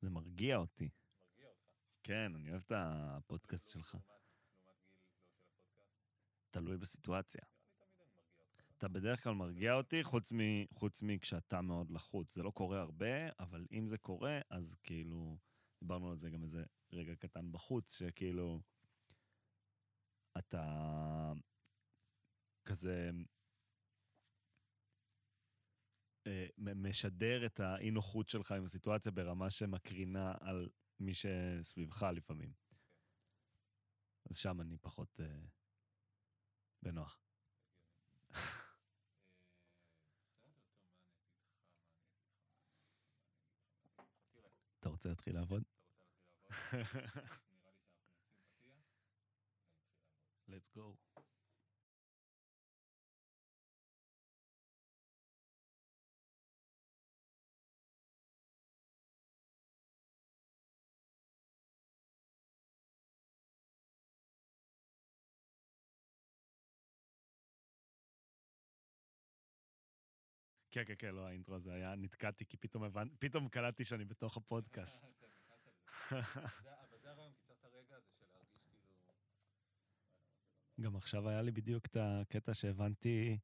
זה מרגיע אותי. מרגיע אותך. כן, אני אוהב את הפודקאסט שלך. לא. תלוי בסיטואציה. אתה בדרך כלל מרגיע אותי, חוץ מ- חוץ מכשאתה מאוד לחוץ. זה לא קורה הרבה, אבל אם זה קורה, אז כאילו... דיברנו על זה גם איזה רגע קטן בחוץ, שכאילו... אתה כזה... אה, משדר את האי-נוחות שלך עם הסיטואציה ברמה שמקרינה על מי שסביבך לפעמים. אז שם אני פחות אה, בנוח. אתה רוצה להתחיל לעבוד? נראה לי שאנחנו נשים פתיח let's go. כן, כן, כן, לא, האינטרו הזה היה, נתקעתי, כי פתאום הבנתי, פתאום קלטתי שאני בתוך הפודקאסט. זה- אבל זה הרעיון, כי צריך את הרגע הזה של להרגיש כאילו... זה לא. גם עכשיו היה לי בדיוק את הקטע שהבנתי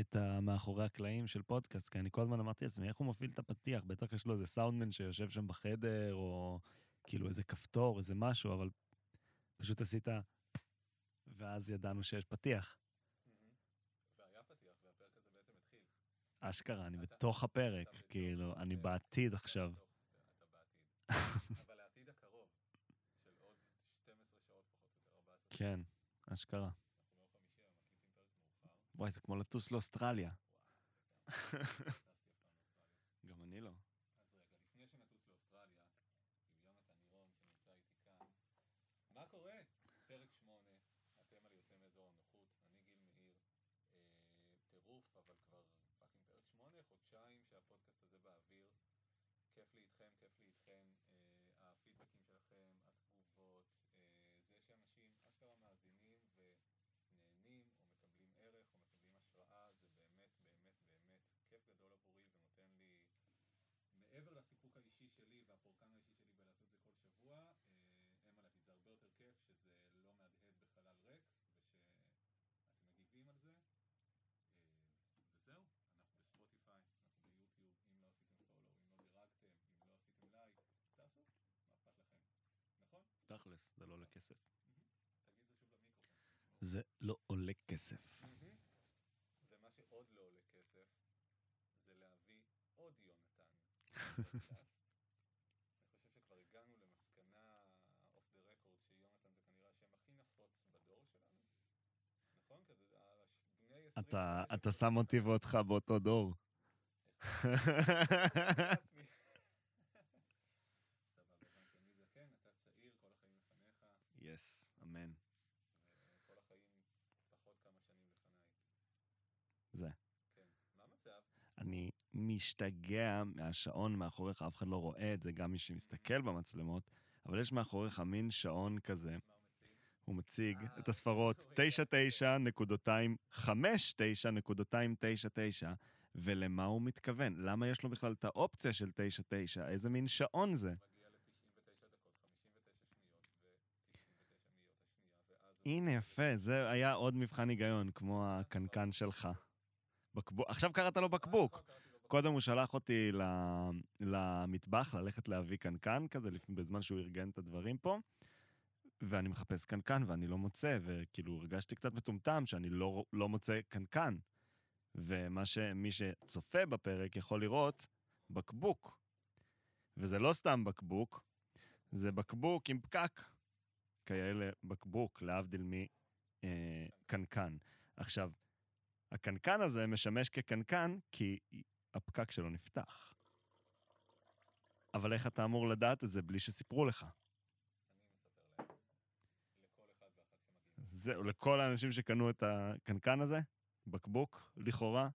את המאחורי הקלעים של פודקאסט, כי אני כל הזמן אמרתי לעצמי, איך הוא מפעיל את הפתיח? בטח יש לו איזה סאונדמן שיושב שם בחדר, או כאילו איזה כפתור, איזה משהו, אבל פשוט עשית, ואז ידענו שיש פתיח. מהמם. והיה פתיח, והפרק הזה בעצם התחיל. אשכרה, אני בתוך הפרק, כאילו, אני. בעתיד עכשיו. אתה בעתיד. אבל העתיד הקרוב, של עוד 12 שעות פחות או יותר, 14 שעות. כן, אשכרה. וואי, זה כמו לטוס. לא לאוסטרליה. גם אני לא. אז רגע, לפני שנטוס לאוסטרליה, עם יונתן נירון שנמצא איתי כאן, מה קורה? פרק שמונה, אתם על יוצא מאזור הנוחות, אני גיל מאיר, אה, טירוף, אבל כבר fucking פרק שמונה, חודשיים שהפודקאסט הזה באוויר. כיף לי איתכם, כיף לי איתכם, אה, הפידבקים שלכם, התגובות, אה, זה שאנשים אשכרה מאזינים ונהנים, או מקבלים ערך, או מקבלים השראה, זה באמת, באמת, באמת כיף גדול עבורי ונותן לי מעבר לסיפוק האישי שלי והפורקן האישי שלי בלעשות זה כל שבוע, אין מה להגיד, זה הרבה יותר כיף שזה לא מהדהד בחלל ריק, ושאתם מגיבים על זה. אה, וזהו, אנחנו בספוטיפיי, אנחנו ביוטיוב, אם לא עשיתם פולו, אם לא דירגתם, אם לא עשיתם לייק, תעשו, מה אכפת לכם, נכון? תכלס, זה לא עולה כסף. תגיד זה שוב למיקרופון. זה לא עולה כסף. ומה שעוד לא עולה כסף, זה להביא עוד יונתן אני חושב שכבר הגענו למסקנה off the record שיונתן זה כנראה השם הכי נפוץ בדור שלנו. נכון? כזה, הש- בני 20... אתה, אתה שם אותי ואותך באותו דור. עצמי. סבבה, הבנתי, אני זקן, אתה צעיר, כל החיים לפניך, yes, אמן. וכל החיים פחות כמה שנים לפניי. זה. כן. מה המצב? אני משתגע מהשעון מאחוריך, אף אחד לא רואה את זה, גם מי שמסתכל במצלמות, אבל יש מאחוריך מין שעון כזה, הוא מציג? אה, את הספרות אוקיי. 99 נקודותיים 59 נקודותיים 99, ולמה הוא מתכוון? למה יש לו בכלל את האופציה של 99? איזה מין שעון זה? מגיע ל-99 דקות, 59 שניות ו-99 שניות השנייה, ואז... הוא- הנה, יפה, זה היה עוד מבחן היגיון, כמו הקנקן שלך. בקבוק, עכשיו קראת לו בקבוק. אה. קודם הוא שלח אותי למטבח ללכת להביא קנקן כזה, בזמן שהוא ארגן את הדברים פה, ואני מחפש קנקן ואני לא מוצא, וכאילו הרגשתי קצת מטומטם שאני לא, לא מוצא קנקן. ומה שמי שצופה בפרק יכול לראות, בקבוק. וזה לא סתם בקבוק, זה בקבוק עם פקק. כאלה בקבוק, להבדיל מקנקן. עכשיו, הקנקן הזה משמש כקנקן כי הפקק שלו נפתח. אבל איך אתה אמור לדעת את זה בלי שסיפרו לך? זהו, לכל האנשים שקנו את הקנקן הזה, בקבוק, לכאורה.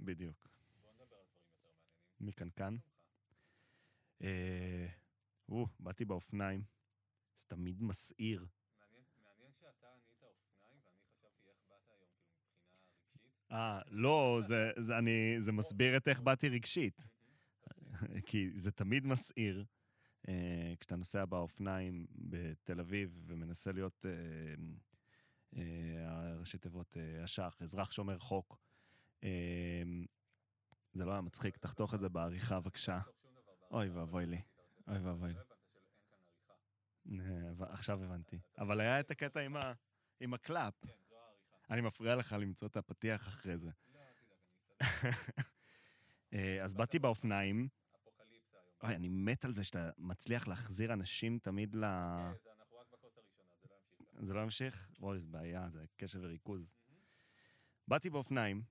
בדיוק. מקנקן. אה... או, באתי באופניים. זה תמיד מסעיר. מעניין- מעניין שאתה ענית אופניים, ואני חשבתי איך באת היום, כאילו, מבחינה רגשית. אה, לא, זה, זה, אני, זה מסביר את איך באתי רגשית. כי זה תמיד מסעיר. אה, כשאתה נוסע באופניים בתל אביב ומנסה להיות אה, אה, הראשי תיבות אה, אש"ח, אזרח שומר חוק. אה, זה לא היה מצחיק, תחתוך את זה בעריכה בבקשה. אוי ואבוי לי. ראשי אוי ואבוי. לא כאן עריכה. אה, עכשיו הבנתי. אבל היה את הקטע עם הקלאפ. אני מפריע לך למצוא את הפתיח אחרי זה. לא, אל תדאג, אני אסתדר. אה, אז באתי באופניים. אפוקליפסה היום. אני מת על זה שאתה מצליח להחזיר אנשים תמיד ל... כן, אנחנו רק בכוס הראשונה, זה לא ימשיך. זה לא ימשיך? אוי, זו בעיה, זה קשב וריכוז. באתי באופניים,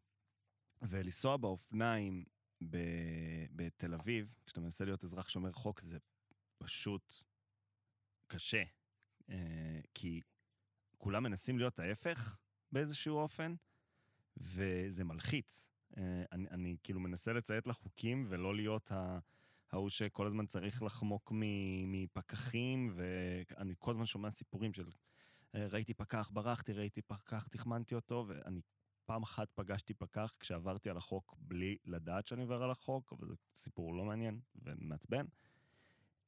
ולנסוע באופניים. בתל אביב, כשאתה מנסה להיות אזרח שומר חוק, זה פשוט קשה. אה, כי כולם מנסים להיות ההפך באיזשהו אופן, וזה מלחיץ. אה, אני, אני כאילו מנסה לציית לחוקים ולא להיות. ההוא שכל הזמן צריך לחמוק מפקחים, ואני כל הזמן שומע סיפורים של אה, ראיתי פקח, ברחתי, ראיתי פקח, תחמנתי אותו, ואני פעם אחת פגשתי פקח כשעברתי על החוק בלי לדעת שאני עובר על החוק, אבל זה סיפור לא מעניין ומעצבן.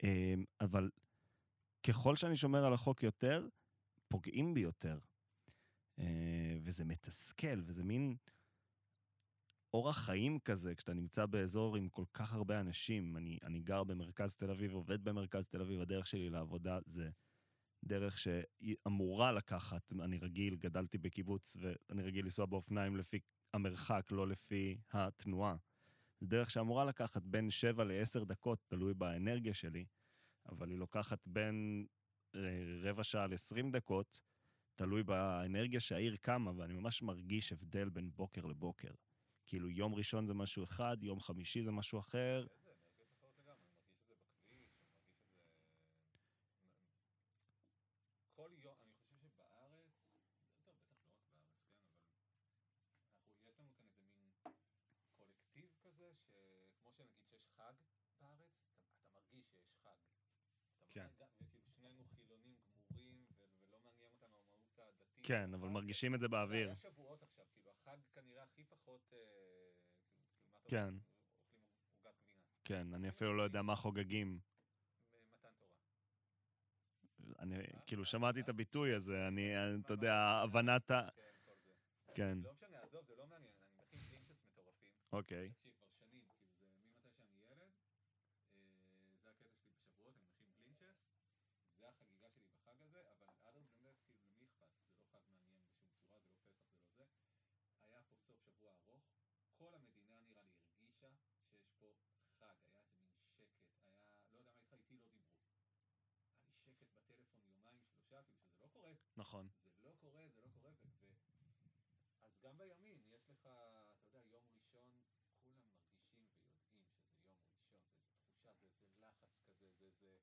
אה, אבל ככל שאני שומר על החוק יותר, פוגעים בי יותר. אה, וזה מתסכל, וזה מין אורח חיים כזה, כשאתה נמצא באזור עם כל כך הרבה אנשים. אני, אני גר במרכז תל אביב, עובד במרכז תל אביב, הדרך שלי לעבודה זה דרך שהיא אמורה לקחת. אני רגיל, גדלתי בקיבוץ, ואני רגיל לנסוע באופניים לפי המרחק, לא לפי התנועה. זו דרך שאמורה לקחת בין 7 ל-10 דקות, תלוי באנרגיה שלי, אבל היא לוקחת בין אה, רבע שעה ל-20 דקות, תלוי באנרגיה שהעיר קמה, ואני ממש מרגיש הבדל בין בוקר לבוקר. כאילו, יום ראשון זה משהו אחד, יום חמישי זה משהו אחר. איזה אנרגיות אחרות לגמרי, אני מרגיש את זה בכביש, אני מרגיש את זה... כל יום, אני חושב שבארץ, טוב, בטח לא רק בארץ, כן, אבל אנחנו, יש לנו כאן איזה מין קולקטיב כזה, שכמו שנגיד שיש חג בארץ, אתה, אתה מרגיש שיש חג. אתה כן. מרגיש- גם- וכאילו שנינו חילונים גמורים, ו- ולא מעניין אותנו המהות הדתית. כן, אבל החג. מרגישים את זה באוויר. היה שבועות עכשיו, כאילו החג כנראה הכי פחות, אה, כאילו, כאילו, כן. כן, אני אפילו לא יודע מה חוגגים. מתן תורה. אני אה? כאילו אה? שמעתי אה? את הביטוי הזה, אני, אתה יודע, הבנת ה... כן, זה. כן, לא משנה, עזוב, זה לא מעניין, אני מכין פינצ'ס מטורפים. אוקיי. תקשיב, כבר שנים, כאילו זה ממתי שאני ילד, אה, זה הקטע שלי בשבועות, אני מכין גלינצ'ס, זה החגיגה שלי בחג הזה, אבל עד עוד באמת, כאילו, למי אכפת? זה לא חג מעניין בשום צורה, זה לא פסח, זה לא זה. היה פה סוף שבוע ארוך, כל המדינה נראה לי הרגישה שיש פה חג, היה איזה מין שקט, היה, לא יודע מה איתך, איתי לא דיברו. היה לי שקט בטלפון יומיים, שלושה, כאילו שזה לא קורה נכון. זה לא קורה, זה לא קורה, ו... אז גם בימין, יש לך, אתה יודע, יום ראשון, כולם מרגישים ויודעים שזה יום ראשון, זה איזו תחושה, זה איזה לחץ כזה, זה איזה...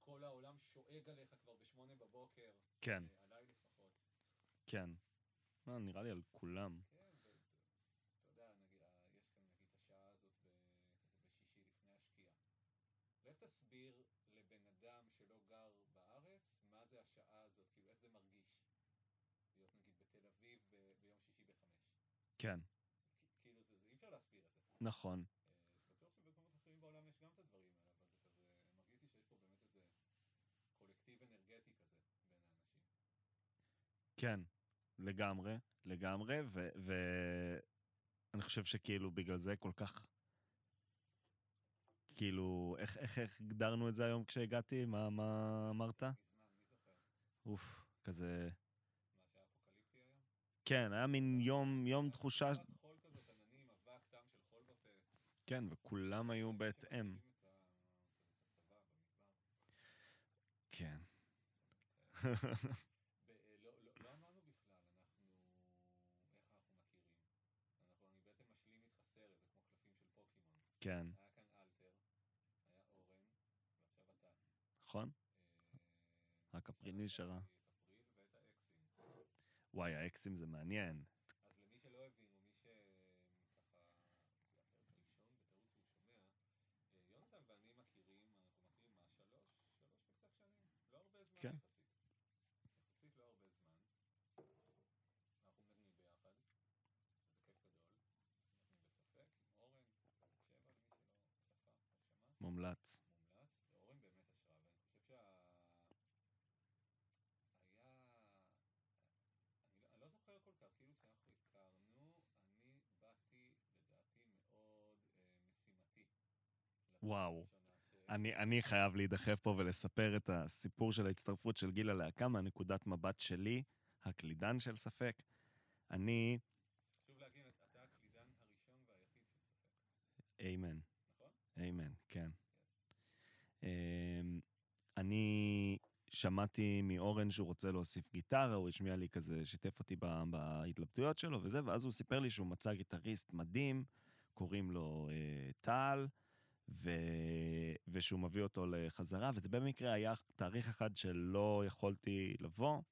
כל העולם שואג עליך כבר בשמונה בבוקר. כן, אה, עליי לפחות. כן. לא, נראה לי על כולם. כן, ואתה יודע, נגיד, ה- יש כאן נגיד את השעה הזאת ב- כזה בשישי לפני השקיעה. לך תסביר לבן אדם שלא גר בארץ, מה זה השעה הזאת, כאילו, איך זה מרגיש. להיות נגיד בתל אביב ב- ביום שישי בחמש. כן, כאילו, אי אפשר להסביר את זה. נכון. אה, בטוח שבמקומות אחרים בעולם יש גם את הדברים האלה, אבל זה כזה, מרגיש לי שיש פה באמת איזה קולקטיב אנרגטי כזה בין האנשים. כן, לגמרי, לגמרי, ואני חושב שכאילו בגלל זה כל כך... כאילו, איך, איך, איך הגדרנו את זה היום כשהגעתי? מה, מה אמרת? מזמן, מי זוכר? אוף, כזה... מה שהיה אפוקליפטי היום? כן, היה מין יום, יום תחושה... כן, וכולם היו בהתאם. כן. כן, היה כאן אלתר, היה אורן, ועכשיו אתה. נכון? אה, רק אפריל עכשיו נשארה. אתה את אפריל ואת האקסים. וואי, האקסים זה מעניין. אז למי שלא הבין, או מי שככה, זה הפרק הראשון בטעות שהוא שומע, אה, יונתן ואני מכירים, אנחנו מכירים מה, שלוש, שלוש וקצת שנים? לא הרבה זמן כן. יחסית. יחסית לא הרבה זמן. אנחנו מנגנים ביחד, זה כיף גדול. מנגנים בספק עם אורן, שבע, למי שלא צפה או מומלץ. מומלץ, ואורן באמת השראה, ואני חושב שה... היה... אני לא, אני לא זוכר כל כך, כאילו כשאנחנו הכרנו, אני באתי, לדעתי, מאוד אה, משימתי. לתקופה וואו. אני, אני חייב להידחף פה ולספר את הסיפור של ההצטרפות של גיל ללהקה מהנקודת מבט שלי, הקלידן של ספק. אני, חשוב להגיד, אתה הקלידן הראשון והיחיד של ספק, איימן, נכון? איימן, כן. אמ, אני שמעתי מאורן שהוא רוצה להוסיף גיטרה, הוא השמיע לי כזה, שיתף אותי בהתלבטויות שלו וזה, ואז הוא סיפר לי שהוא מצא גיטריסט מדהים, קוראים לו אה, טל, ו... ושהוא מביא אותו לחזרה, וזה במקרה היה תאריך אחד שלא יכולתי לבוא,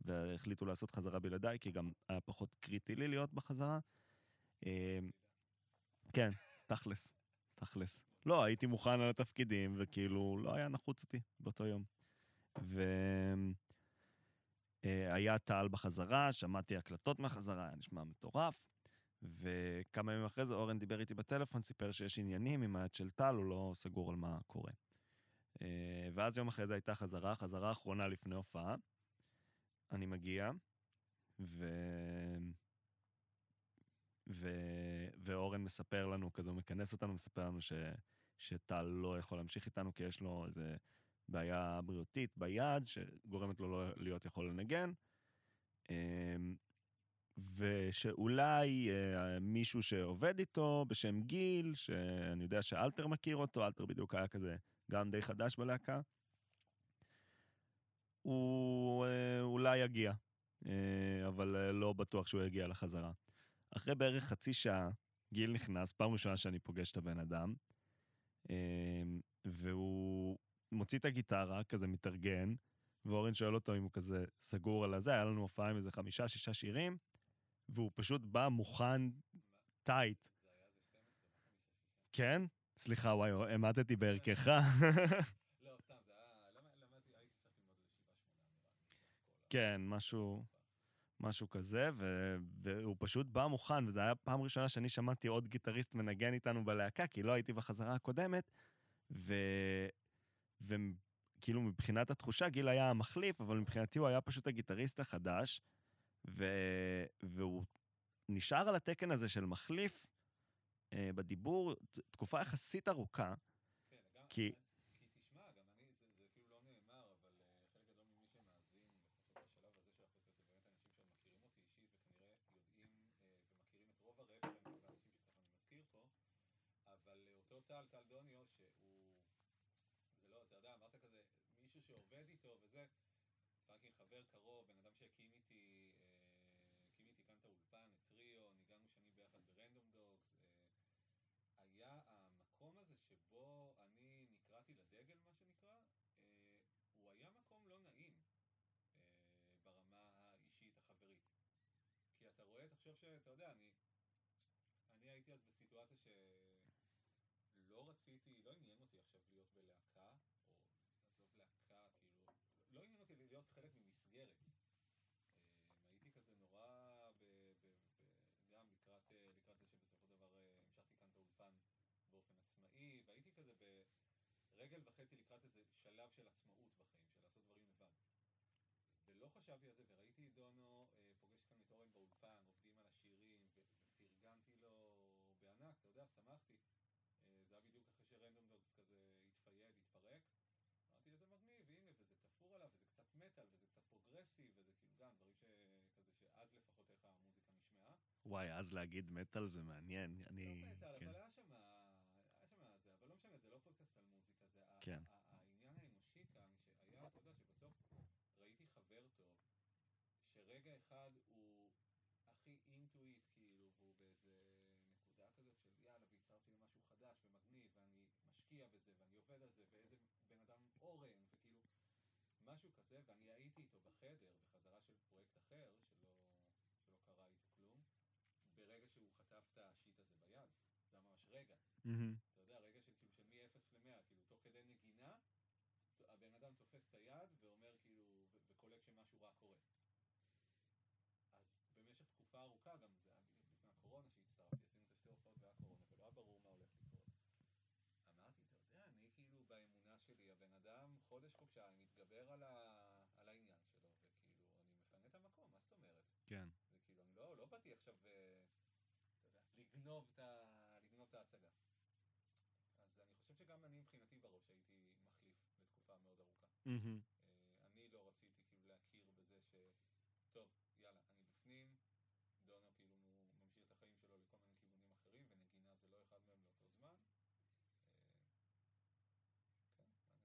והחליטו לעשות חזרה בלעדיי, כי גם היה פחות קריטי לי להיות בחזרה. אמ, כן, תכלס, תכלס. לא, הייתי מוכן על התפקידים, וכאילו, לא היה נחוץ אותי באותו יום. והיה טל בחזרה, שמעתי הקלטות מהחזרה, היה נשמע מטורף. וכמה ימים אחרי זה אורן דיבר איתי בטלפון, סיפר שיש עניינים עם היד של טל, הוא לא סגור על מה קורה. אה, ואז יום אחרי זה הייתה חזרה, חזרה אחרונה לפני הופעה. אני מגיע, ו... ו... ואורן מספר לנו, כזה הוא מכנס אותנו, מספר לנו ש... שטל לא יכול להמשיך איתנו, כי יש לו איזה בעיה בריאותית ביד, שגורמת לו לא להיות יכול לנגן. ושאולי אה, מישהו שעובד איתו בשם גיל, שאני יודע שאלתר מכיר אותו, אלתר בדיוק היה כזה גם די חדש בלהקה, הוא אה, אולי יגיע, אה, אבל אה, לא בטוח שהוא יגיע לחזרה. אחרי בערך חצי שעה, גיל נכנס, פעם ראשונה שאני פוגש את הבן אדם, אה, והוא מוציא את הגיטרה, כזה מתארגן, ואורן שואל אותו אם הוא כזה סגור על הזה, היה לנו הופעה עם איזה חמישה, שישה שירים, והוא פשוט בא מוכן טייט. זה היה איזה 12, מה חמישה, שישה? כן? סליחה, וואי, המטתי בערכך. לא, סתם, זה היה... למד- למדתי, הייתי צריך ללמוד איזה שבעה, שמונה. כן, משהו, משהו כזה, ו... והוא פשוט בא מוכן, וזו הייתה פעם ראשונה שאני שמעתי עוד גיטריסט מנגן איתנו בלהקה, כי לא הייתי בחזרה הקודמת, ו... וכאילו מבחינת התחושה, גיל היה המחליף, אבל מבחינתי הוא היה פשוט הגיטריסט החדש, ו... והוא נשאר על התקן הזה של מחליף אה, בדיבור תקופה יחסית ארוכה, כן. כי- כי תשמע, גם אני, זה, זה כאילו לא נאמר, אבל uh, חלק גדול ממי שמאזין, לפחות בשלב הזה של הפודקאסט, זה באמת אנשים שעוד מכירים אותי אישית, וכנראה יודעים uh, ומכירים את רוב הרפרנסים והאנשים שככה אני מזכיר פה, אבל uh, אותו טל, טל דוניו, שהוא... זה לא, אתה יודע, אמרת כזה, מישהו שעובד איתו וזה, fucking חבר קרוב, בן אדם שהקים איתי, אה, הקים איתי כאן את האולפן, את טריו, ניגנו שנים ביחד ברנדום דוגס, אה, היה המקום הזה שבו אני נקראתי לדגל, מה שנקרא, אה, הוא היה מקום לא נעים אה, ברמה האישית, החברית. כי אתה רואה, תחשוב שאתה יודע, אני, אני הייתי אז בסיטואציה שלא רציתי, לא עניין אותי עכשיו להיות בלהקה, או לעזוב להקה, כאילו, לא עניין אותי להיות חלק ממסגרת. אה, הייתי כזה נורא, ב, ב, ב, גם לקראת, לקראת זה שבסופו של דבר אה, המשכתי כאן את האולפן באופן עצמאי, והייתי כזה ברגל וחצי לקראת איזה שלב של עצמאות בחיים, של לעשות דברים לבד. ולא חשבתי על זה, וראיתי את דונו אה, פוגש כאן את אורן באולפן, עובדים על השירים, ופרגנתי לו בענק, אתה יודע, שמחתי. אה, זה היה בדיוק אחרי שרנדום דוגס כזה התפייד, התפרק. אמרתי, איזה מגניב, הנה, וזה תפור עליו, וזה קצת מטאל, וזה קצת פרוגרסיב, וזה כאילו גם דברים שכזה, שאז לפחות איך המוזיקה נשמעה. וואי, אז להגיד מטאל זה מעניין, אני... לא מטאל, כן. אבל היה שם, היה שם זה, אבל לא משנה, זה לא פודקאסט על מוזיקה, זה כן. ה- העניין האנושי כאן, שהיה, אתה יודע, שבסוף ראיתי חבר טוב, שרגע אחד הוא הכי אינטואיט, כאילו, והוא באיזה נקודה כזאת של יאללה, והצטרפתי למשהו חדש ומגניב, ואני משקיע בזה, ואני עובד על זה, ואיזה בן אדם אורן, וכאילו, משהו כזה, ואני הייתי איתו בחדר, בחזרה של פרויקט אחר, שלא, שלא קרה איתו כלום, ברגע שהוא חטף את השיט הזה ביד. זה היה ממש רגע. מהמם. אתה יודע, רגע של כאילו של מ-0 ל-100, כאילו תוך כדי נגינה, הבן אדם תופס את היד ואומר כאילו, וקולט שמשהו רע קורה. אז במשך תקופה ארוכה, גם זה היה בדיוק לפני הקורונה שהצטרפתי, עשינו את השתי הופעות והיה קורונה, ולא היה ברור מה הולך לקרות. אמרתי, אתה יודע, אני כאילו חופשה, אני מתגבר על, ה... על העניין שלו, וכאילו, אני מפנה את המקום, מה זאת אומרת? כן. זה כאילו, אני לא, לא באתי עכשיו, אה, אתה יודע, לגנוב את, ה... לגנוב את ההצגה. אז אני חושב שגם אני מבחינתי בראש הייתי מחליף לתקופה מאוד ארוכה. מהמם. אה, אני לא רציתי כאילו להכיר בזה ש... טוב, יאללה, אני בפנים, דונו כאילו הוא ממשיך את החיים שלו לכל מיני כיוונים אחרים, ונגינה זה לא אחד מהם לאותו זמן. אה, כן, מה אני אגיד לך?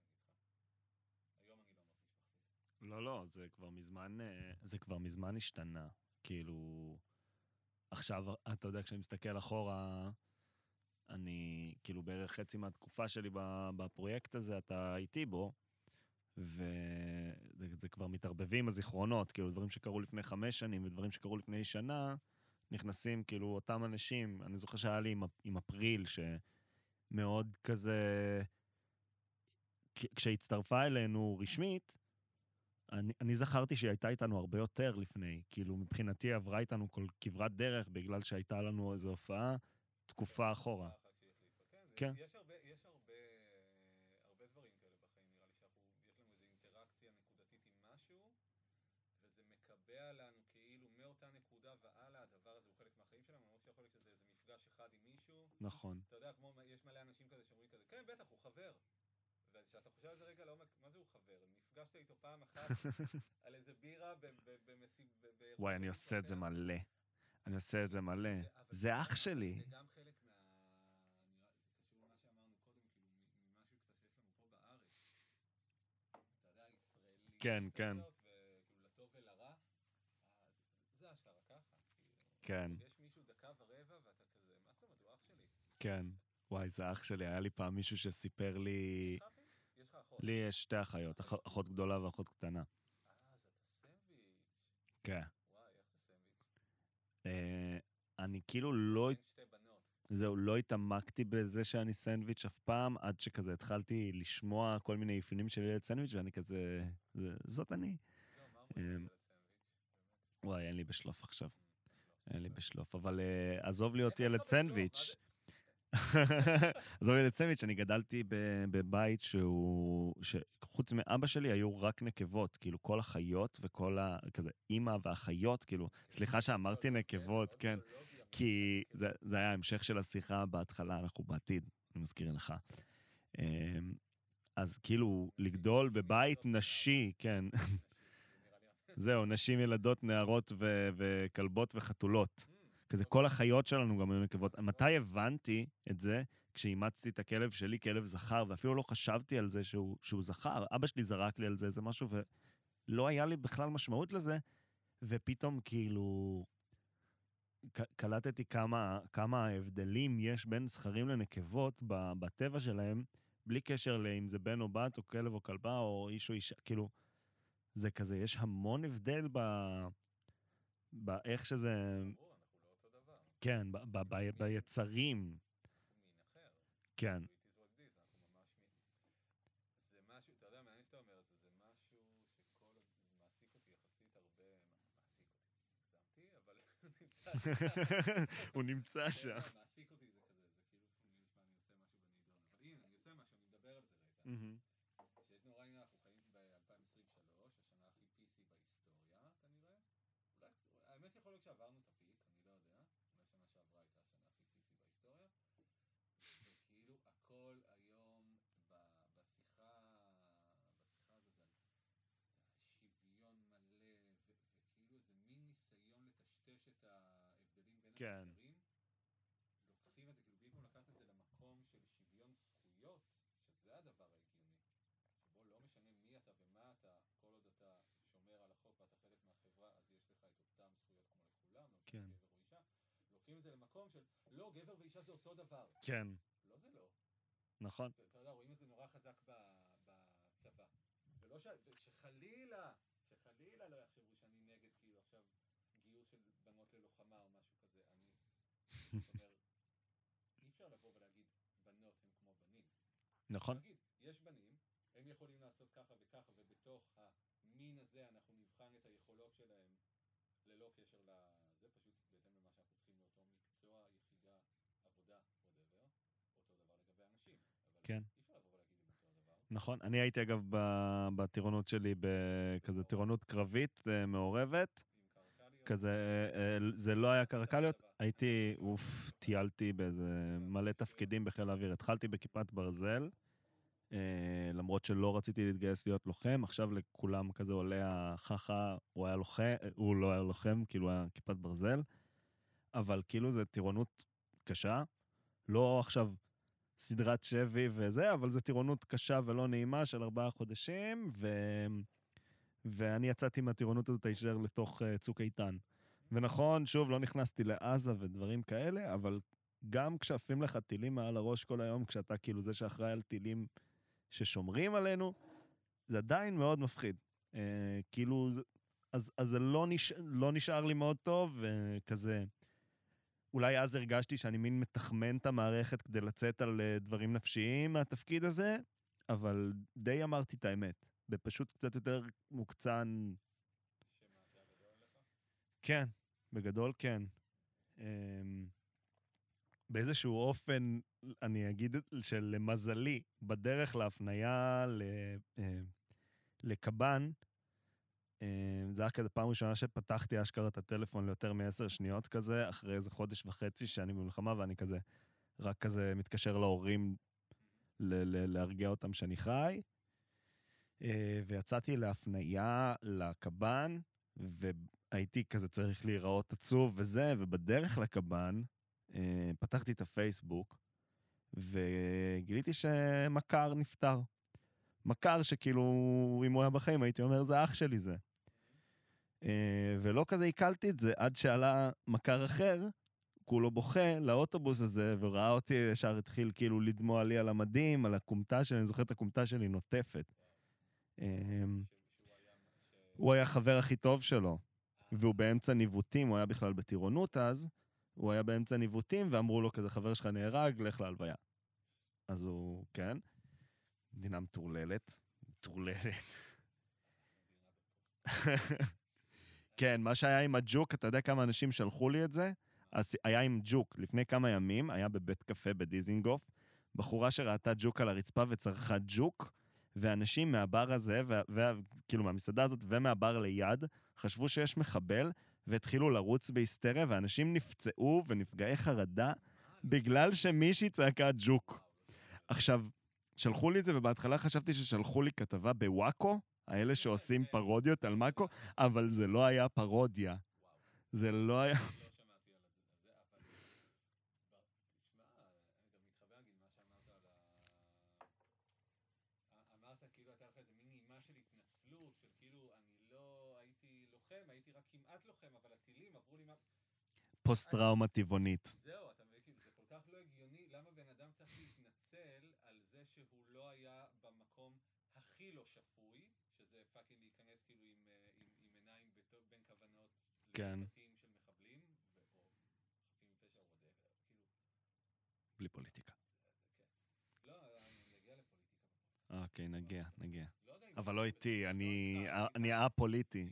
היום אני לא מרגיש מחליף. לא, לא, זה כבר מזמן, אה, זה כבר מזמן השתנה. כאילו, עכשיו, אתה יודע, כשאני מסתכל אחורה, אני, כאילו, בערך חצי מהתקופה שלי בפרויקט הזה, אתה איתי בו, וזה זה כבר מתערבבים הזיכרונות, כאילו, דברים שקרו לפני חמש שנים ודברים שקרו לפני שנה, נכנסים, כאילו, אותם אנשים. אני זוכר שהיה לי עם, עם אפריל, שמאוד כזה... כשהצטרפה אלינו רשמית, אני, אני זכרתי שהיא הייתה איתנו הרבה יותר לפני. כאילו, מבחינתי היא עברה איתנו כל כברת דרך, בגלל שהייתה לנו איזו הופעה תקופה אחורה. שהיא החליפה. כן, כן. יש הרבה, יש הרבה, הרבה דברים כאלה בחיים, נראה לי שאנחנו, יש לנו איזו אינטראקציה נקודתית עם משהו, וזה מקבע לנו כאילו מאותה נקודה והלאה, הדבר הזה הוא חלק מהחיים שלנו, למרות שיכול להיות שזה איזה מפגש אחד עם מישהו, נכון. אתה יודע, כמו, יש מלא אנשים כזה שאומרים כזה, כן, בטח, הוא חבר. וכשאתה חושב על זה רגע לעומק, מה זה הוא חבר? נפגשת איתו פעם אחת על איזה בירה ב- ב- במסיב... ב- באירוע וואי, אני עושה את זה. מלא. אני עושה את זה מלא. אבל זה אח שלי. זה גם חלק מה... זה קשור למה שאמרנו קודם, כאילו, ממשהו קצת שיש לנו פה בארץ. אתה יודע, ישראלי. כן, כן. וכאילו, לטוב ולרע, אה, זה- זה אשכרה ככה. כאילו, כן, יש מישהו דקה ורבע, ואתה כזה, מה זאת אומרת, הוא אח שלי. כן. וואי, זה אח שלי. היה לי פעם מישהו שסיפר לי... יש לך אחים? יש לך אחות. לי יש שתי אחיות, אח- אחות גדולה ואחות קטנה. אה, אז אתה סנדוויץ'. כן. וואי, איך זה סנדוויץ'. אה, אני כאילו לא... זהו, לא התעמקתי בזה שאני סנדוויץ' אף פעם, עד שכזה התחלתי לשמוע כל מיני אפיונים של ילד סנדוויץ', ואני כזה... זה- זאת אני. אומרים אמ. וואי, אין לי בשלוף עכשיו. לא. אין לי בשלוף. אבל אה, עזוב להיות ילד? סנדוויץ'. עזוב ילד סנדוויץ', אני גדלתי בבית שהוא... שחוץ מאבא שלי היו רק נקבות, כאילו כל החיות וכל ה... כזה, אימא והחיות, כאילו, סליחה שאמרתי נקבות, כן. כי זה, זה היה המשך של השיחה בהתחלה, אנחנו בעתיד, אני מזכיר לך. אמ, אז כאילו, לגדול בבית נשי, כן, זהו, נשים, ילדות, נערות ו- וכלבות וחתולות. כזה, כל החיות שלנו גם היו נקבות. מתי הבנתי את זה? כשאימצתי את הכלב שלי, כלב זכר, ואפילו לא חשבתי על זה שהוא, שהוא זכר. אבא שלי זרק לי על זה איזה משהו, ולא היה לי בכלל משמעות לזה, ופתאום כאילו... קלטתי כמה, כמה הבדלים יש בין זכרים לנקבות בטבע שלהם, בלי קשר לאם זה בן או בת, או כלב או כלבה, או איש או אישה, כאילו, זה כזה, יש המון הבדל ב... באיך שזה... ברור, אנחנו לא אותו דבר. כן, ב- ב- ב- ביצרים, מין אחר. כן. זה משהו, אתה יודע, מעניין שאתה אומר את זה, זה משהו שכל מעסיק אותי יחסית הרבה... מעסיק אותי, הגזמתי, אבל הוא נמצא... נמצא שם. כן, מעסיק אותי זה כזה, זה כאילו נשמע אני עושה משהו בנידון, אבל הנה, אני עושה משהו, אני מדבר על זה רגע. מהמם. שיש נורא עניין, אנחנו חיים ב-2023, השנה הכי PC בהיסטוריה, כנראה. אולי, האמת יכול להיות שעברנו את הפיק, אני לא יודע. אולי שנה שעברה הייתה השנה הכי PC בהיסטוריה. וכאילו הכל היום ב- בשיחה, בשיחה הזו זה על שוויון מלא, ו- וכאילו איזה מין ניסיון לטשטש את ההבדלים בין כן. המגזרים. לוקחים את זה, כאילו במקום לקחת את זה למקום של שוויון זכויות, שזה הדבר ההגיוני, שבו לא משנה מי אתה ומה אתה, כל עוד אתה שומר על החוק ואתה חלק מהחברה, אז יש לך את אותן זכויות כמו לכולם, לא משנה כן. גבר או אישה. לוקחים את זה למקום של, לא, גבר ואישה זה אותו דבר. כן, לא, זה לא. נכון. אתה יודע, רואים את זה נורא חזק בצבא. ולא ש... שחלילה, שחלילה לא יחשבו שאני נגד, כאילו, עכשיו, גיוס של בנות ללוחמה או משהו אומר, אי אפשר לבוא ולהגיד, בנות הן כמו בנים. נכון. נגיד, יש בנים, הם יכולים לעשות ככה וככה, ובתוך המין הזה אנחנו נבחן את היכולות שלהם ללא קשר לזה, פשוט בהתאם למה שאנחנו צריכים לאותו מקצוע, יחידה, עבודה, whatever. אותו דבר לגבי אנשים. אבל כן. אי אפשר לבוא ולהגיד אותו דבר. נכון. אני הייתי, אגב, ב- בטירונות שלי בכזה טירונות קרבית אה, מעורבת. כזה, אה, זה לא היה קרקליות, הייתי, אוף, טיילתי באיזה מלא תפקידים בחיל האוויר. התחלתי בכיפת ברזל, אה, למרות שלא רציתי להתגייס להיות לוחם, עכשיו לכולם כזה עולה החכה, הוא היה לוחם, הוא לא היה לוחם, כאילו היה כיפת ברזל, אבל כאילו זה טירונות קשה, לא עכשיו סדרת שבי וזה, אבל זו טירונות קשה ולא נעימה של ארבעה חודשים, ו... ואני יצאתי מהטירונות הזאת הישר לתוך uh, צוק איתן. ונכון, שוב, לא נכנסתי לעזה ודברים כאלה, אבל גם כשעפים לך טילים מעל הראש כל היום, כשאתה כאילו זה שאחראי על טילים ששומרים עלינו, זה עדיין מאוד מפחיד. Uh, כאילו, אז, אז זה לא, נש... לא נשאר לי מאוד טוב, וכזה... אולי אז הרגשתי שאני מין מתחמן את המערכת כדי לצאת על אה, דברים נפשיים מהתפקיד הזה, אבל די אמרתי את האמת. בפשוט קצת יותר מוקצן. כן, בגדול כן. אמ, באיזשהו אופן, אני אגיד שלמזלי, בדרך להפנייה ל, אה, לקב"ן, אה, זה היה כזה פעם ראשונה שפתחתי אשכרה את הטלפון ליותר מעשר שניות כזה, אחרי איזה חודש וחצי שאני במלחמה, ואני כזה, רק כזה מתקשר להורים ל- ל- להרגיע אותם שאני חי. אה, ויצאתי להפנייה לקב"ן, והייתי כזה צריך להיראות עצוב וזה, ובדרך לקב"ן, אה, פתחתי את הפייסבוק, וגיליתי שמכר נפטר. מכר שכאילו, אם הוא היה בחיים, הייתי אומר, זה אח שלי זה. אה, ולא כזה עיכלתי את זה, עד שעלה מכר אחר, כולו בוכה לאוטובוס הזה, וראה אותי, ישר התחיל כאילו לדמוע לי על המדים, על הכומתה שלי, אני זוכר את הכומתה שלי נוטפת. אה, הוא היה החבר הכי טוב שלו, והוא באמצע ניווטים, הוא היה בכלל בטירונות אז, הוא היה באמצע ניווטים, ואמרו לו כזה, חבר שלך נהרג, לך להלוויה. אז הוא, כן, מדינה מטורללת, מטורללת. כן, מה שהיה עם הג'וק, אתה יודע כמה אנשים שלחו לי את זה? אז היה עם ג'וק. לפני כמה ימים, היה בבית קפה בדיזינגוף, בחורה שראתה ג'וק על הרצפה וצרכה ג'וק, ואנשים מהבר הזה, וה- וה- כאילו מהמסעדה הזאת ומהבר ליד, חשבו שיש מחבל, והתחילו לרוץ בהיסטריה, ואנשים נפצעו ונפגעי חרדה בגלל שמישהי צעקה ג'וק. עכשיו, שלחו לי את זה, ובהתחלה חשבתי ששלחו לי כתבה בוואקו, האלה שעושים פרודיות על מאקו, אבל זה לא היה פרודיה. זה לא היה... לא שמעתי על זה, על זה, אבל... ב- תשמע, גם מתחבר נגיד מה שאמרת על ה... א- אמרת כאילו הייתה לך איזה מין נימה של התנצלות, של כאילו אני לא הייתי לוחם, הייתי רק כמעט לוחם, אבל הטילים עברו לי מה... פוסט-טראומה טבעונית. זהו, אתה מבין, זה כל כך לא הגיוני, למה בן אדם צריך להתנצל על זה שהוא לא היה במקום הכי לא שפוי, שזה fucking להיכנס כאילו עם, אה, עם, עם עיניים בתו- בין כוונות כן. לבתים של מחבלים, או חפים מפשע או whatever, כאילו, בלי פוליטיקה. כן. לא, נגיע לפוליטיקה. אוקיי, נגיע, נגיע. לא אבל לא איתי, אני א-פוליטי.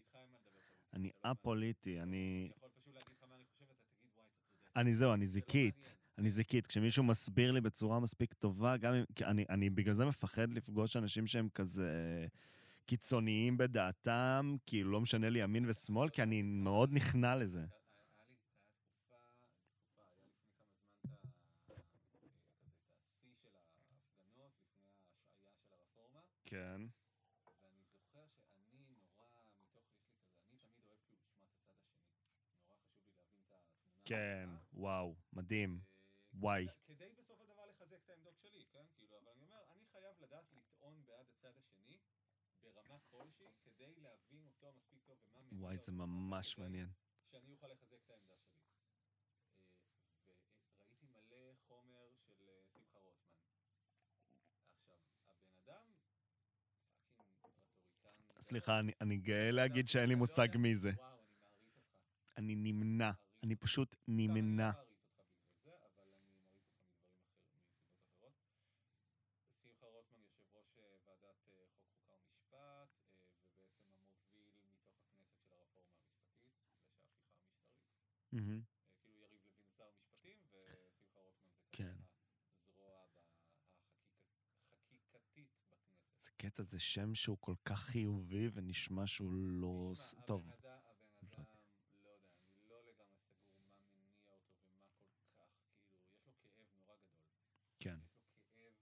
אני לא. א-פוליטי, אני... אני יכול פשוט להגיד לך מה אני חושב, אתה תגיד, וואי, אתה צודק. אני זהו, אני זיקית. אני זיקית. כשמישהו מסביר לי בצורה מספיק טובה, גם אם... אני, אני בגלל זה מפחד לפגוש אנשים שהם כזה קיצוניים בדעתם, כאילו לא משנה לי ימין ושמאל, כי אני מאוד נכנע לזה. כן. ואני זוכר שאני נורא, מתוך, יש לי כזה, אני תמיד אוהב כאילו לשמוע את הצד השני. נורא חשוב לי להבין את התמונה. כן. וואו, מדהים. אה, וואי. כדי- בסופו של דבר לחזק את העמדות שלי, כן? כאילו, אבל אני אומר, אני חייב לדעת לטעון בעד הצד השני ברמה כלשהי, כדי להבין אותו מספיק טוב ומה מניע וואי, זה ממש מעניין. שאני אוכל לחזק את העמדה שלי. אה, וראיתי מלא חומר של אה, שמחה רוטמן. עכשיו, הבן אדם. סליחה, אני- גאה להגיד שאין לי מושג מי זה. אני נמנע. אני. פשוט נמנע. זה, אה, כאילו יריב לוין שר המשפטים, ושמחה רוטמן זה כן. הזרוע החקיקתית בכנסת. פצע זה שם שהוא כל כך חיובי ונשמע שהוא לא... טוב, הבן אדם, הבן לא יודע. אדם, לא יודע, אני לא לגמרי סגור מה מניע אותו ומה כל כך, כאילו, יש לו כאב נורא גדול. כן. יש לו כאב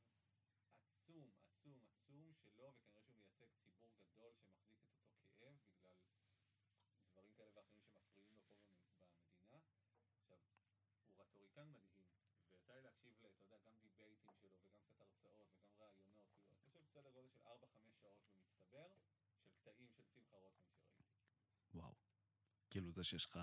עצום, עצום, עצום שלו, וכנראה שהוא מייצג ציבור גדול שמחזיק את אותו כאב בגלל דברים כאלה ואחרים שמפריעים לו פה במ- במדינה. עכשיו, הוא רטוריקן מדהים, ויצא לי להקשיב ל, אתה יודע, גם דיבייטים שלו, וגם קצת הרצאות, וגם ראיונות, כאילו, אני חושב סדר גודל של 4-5 שעות במצטבר, של קטעים של שמחה רוטמן שראיתי. וואו. כאילו זה שיש לך,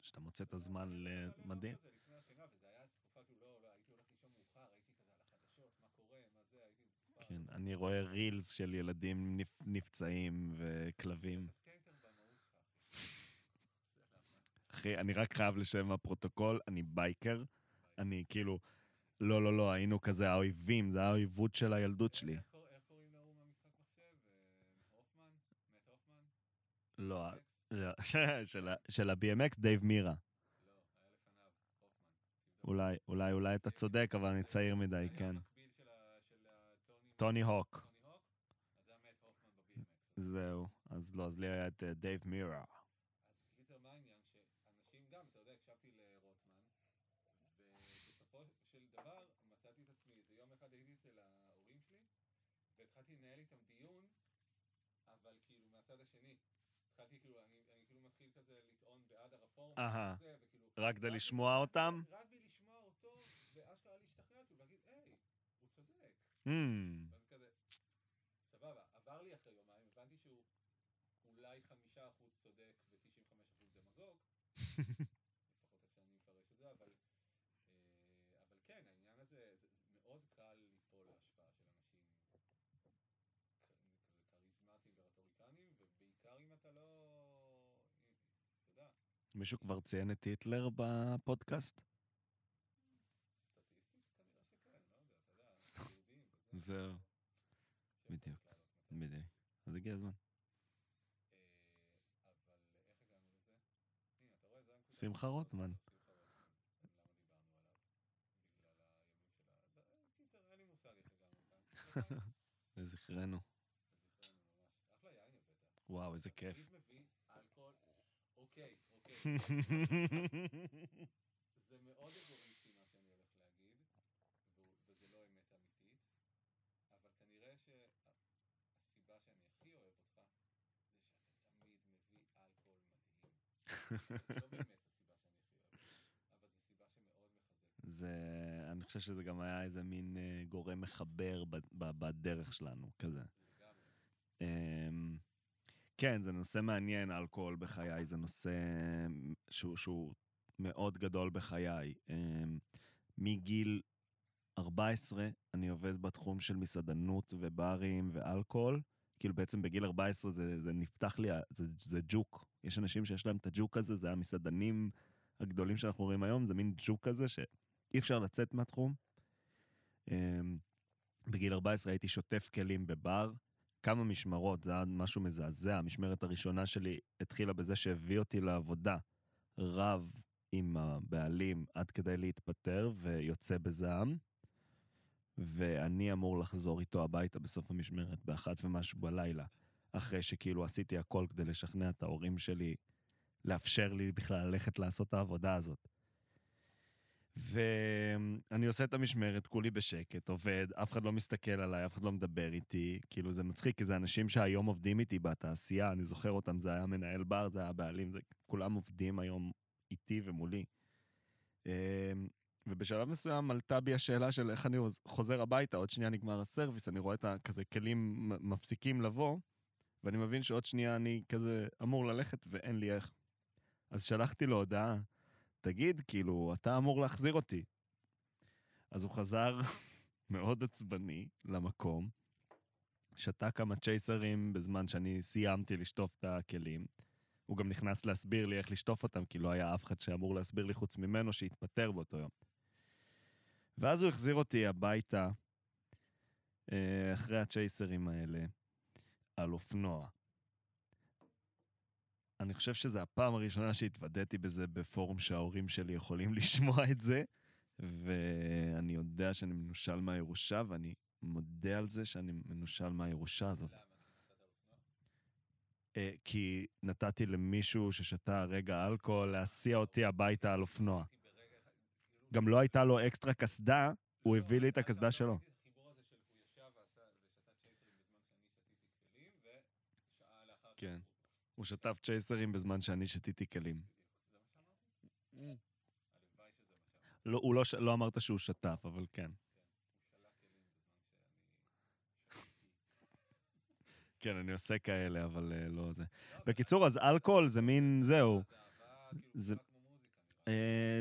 שאתה מוצא את לא, הזמן בלילות למדהים. כזה לפני השינה, וזה היה תקופה, כאילו, לא, לא, הייתי הולך לישון מאוחר, הייתי כזה על החדשות, מה קורה, מה זה, הייתי תקופה... כן, אני רואה רילס של ילדים נפ- נפצעים וכלבים. זה. אחי, אני רק חייב לשם הפרוטוקול, אני biker. אני כאילו, לא, לא, לא, היינו כזה האויבים, זה האויבות של הילדות שלי. איך קור- איך קוראים להוא מהמשחק מחשב? אה, הופמן? מת הופמן? לא? לא, של ה-BMX, דייב מירה. לא. אולי, אולי, אולי אתה צודק, אבל אני צעיר מדי, כן. טוני הוק. זהו, אז לא, אז לי היה את אה, דייב מירה. והתחלתי לנהל איתם דיון, אבל כאילו מהצד השני. התחלתי כאילו, אני, אני כאילו מתחיל כזה לטעון בעד הרפורמה, אהה. וזה, וכאילו... רק כדי לשמוע אותם? רק בי לשמוע אותו, ואשכרה להשתכנע, כאילו להגיד, היי, הוא צודק. Hmm, ואז כזה, סבבה, עבר לי אחרי יומיים, הבנתי שהוא אולי חמישה אחוז צודק ו-95 אחוז דמגוג, לפחות איך שאני מפרש את זה, אבל, אה, אבל כן, העניין הזה, זה, זה מאוד קל ליפול להשפעה של אנשים כ- כזה כריזמטיים ורטוריקנים, ובעיקר אם אתה לא, אתה יודע, מישהו כבר ציין את היטלר בפודקאסט? לא. זהו. בדיוק. בדיוק. אז הגיע הזמן. אה. שמחה רוטמן. לזכרנו. וואו, איזה כיף. תמיד מביא אלכוהול. אוקיי, אוקיי. זה מאוד אגואיסטי מה שאני הולך להגיד, וזה לא אמת אמיתית, אבל כנראה שהסיבה שאני הכי אוהב אותך, זה שאתה תמיד מביא אלכוהול מדהים. זה לא באמת הסיבה שאני הכי אוהב אותך, אבל זו סיבה שמאוד מחזקת. זה, אני חושב שזה גם היה איזה מין אה, גורם מחבר בדרך שלנו, כזה. לגמרי. אמ, כן, זה נושא מעניין, אלכוהול בחיי, זה נושא שהוא, שהוא מאוד גדול בחיי. אמ, מגיל 14 אני עובד בתחום של מסעדנות וברים ואלכוהול. כאילו בעצם בגיל 14 זה, זה נפתח לי, זה, זה ג'וק. יש אנשים שיש להם את הג'וק הזה, זה המסעדנים הגדולים שאנחנו רואים היום, זה מין ג'וק כזה שאי אפשר לצאת מהתחום. אמ, בגיל 14 הייתי שוטף כלים בבר, כמה משמרות, זה היה משהו מזעזע. המשמרת הראשונה שלי התחילה בזה שהביא אותי לעבודה רב עם הבעלים עד כדי להתפטר ויוצא בזעם, ואני אמור לחזור איתו הביתה בסוף המשמרת באחת ומשהו בלילה, אחרי שכאילו עשיתי הכל כדי לשכנע את ההורים שלי לאפשר לי בכלל ללכת לעשות את העבודה הזאת. ואני עושה את המשמרת, כולי בשקט, עובד, אף אחד לא מסתכל עליי, אף אחד לא מדבר איתי. כאילו, זה מצחיק, כי זה אנשים שהיום עובדים איתי בתעשייה, אני זוכר אותם, זה היה מנהל בר, זה היה בעלים, זה, כולם עובדים היום איתי ומולי. אמ, ובשלב מסוים עלתה בי השאלה של איך אני חוזר הביתה, עוד שנייה נגמר הסרוויס, אני רואה את הכזה כלים מפסיקים לבוא, ואני מבין שעוד שנייה אני כזה אמור ללכת ואין לי איך. אז שלחתי לו הודעה, תגיד, כאילו, אתה אמור להחזיר אותי. אז הוא חזר מאוד עצבני למקום, שתה כמה צ'ייסרים בזמן שאני סיימתי לשטוף את הכלים. הוא גם נכנס להסביר לי איך לשטוף אותם, כי לא היה אף אחד שאמור להסביר לי חוץ ממנו שהתפטר באותו יום. ואז הוא החזיר אותי הביתה, אה, אחרי הצ'ייסרים האלה, על אופנוע. אני חושב שזו הפעם הראשונה שהתוודעתי בזה בפורום שההורים שלי יכולים לשמוע את זה, ואני יודע שאני מנושל מהירושה, ואני מודה על זה שאני מנושל מהירושה הזאת. כי? אה, כי נתתי למישהו ששתה רגע אלכוהול להסיע אותי הביתה על אופנוע. כאילו- גם לא הייתה לו אקסטרה קסדה, הוא לא, הביא לי את הקסדה שלו. כן. הוא- שטף צ'ייסרים בזמן שאני שתיתי כלים. לא, הוא לא, לא אמרת שהוא שטף, אבל כן. כן, אני עושה כאלה, אבל אה, לא זה. לא, בקיצור, אז אלכוהול זה מין, זהו. כאילו, לי. אה,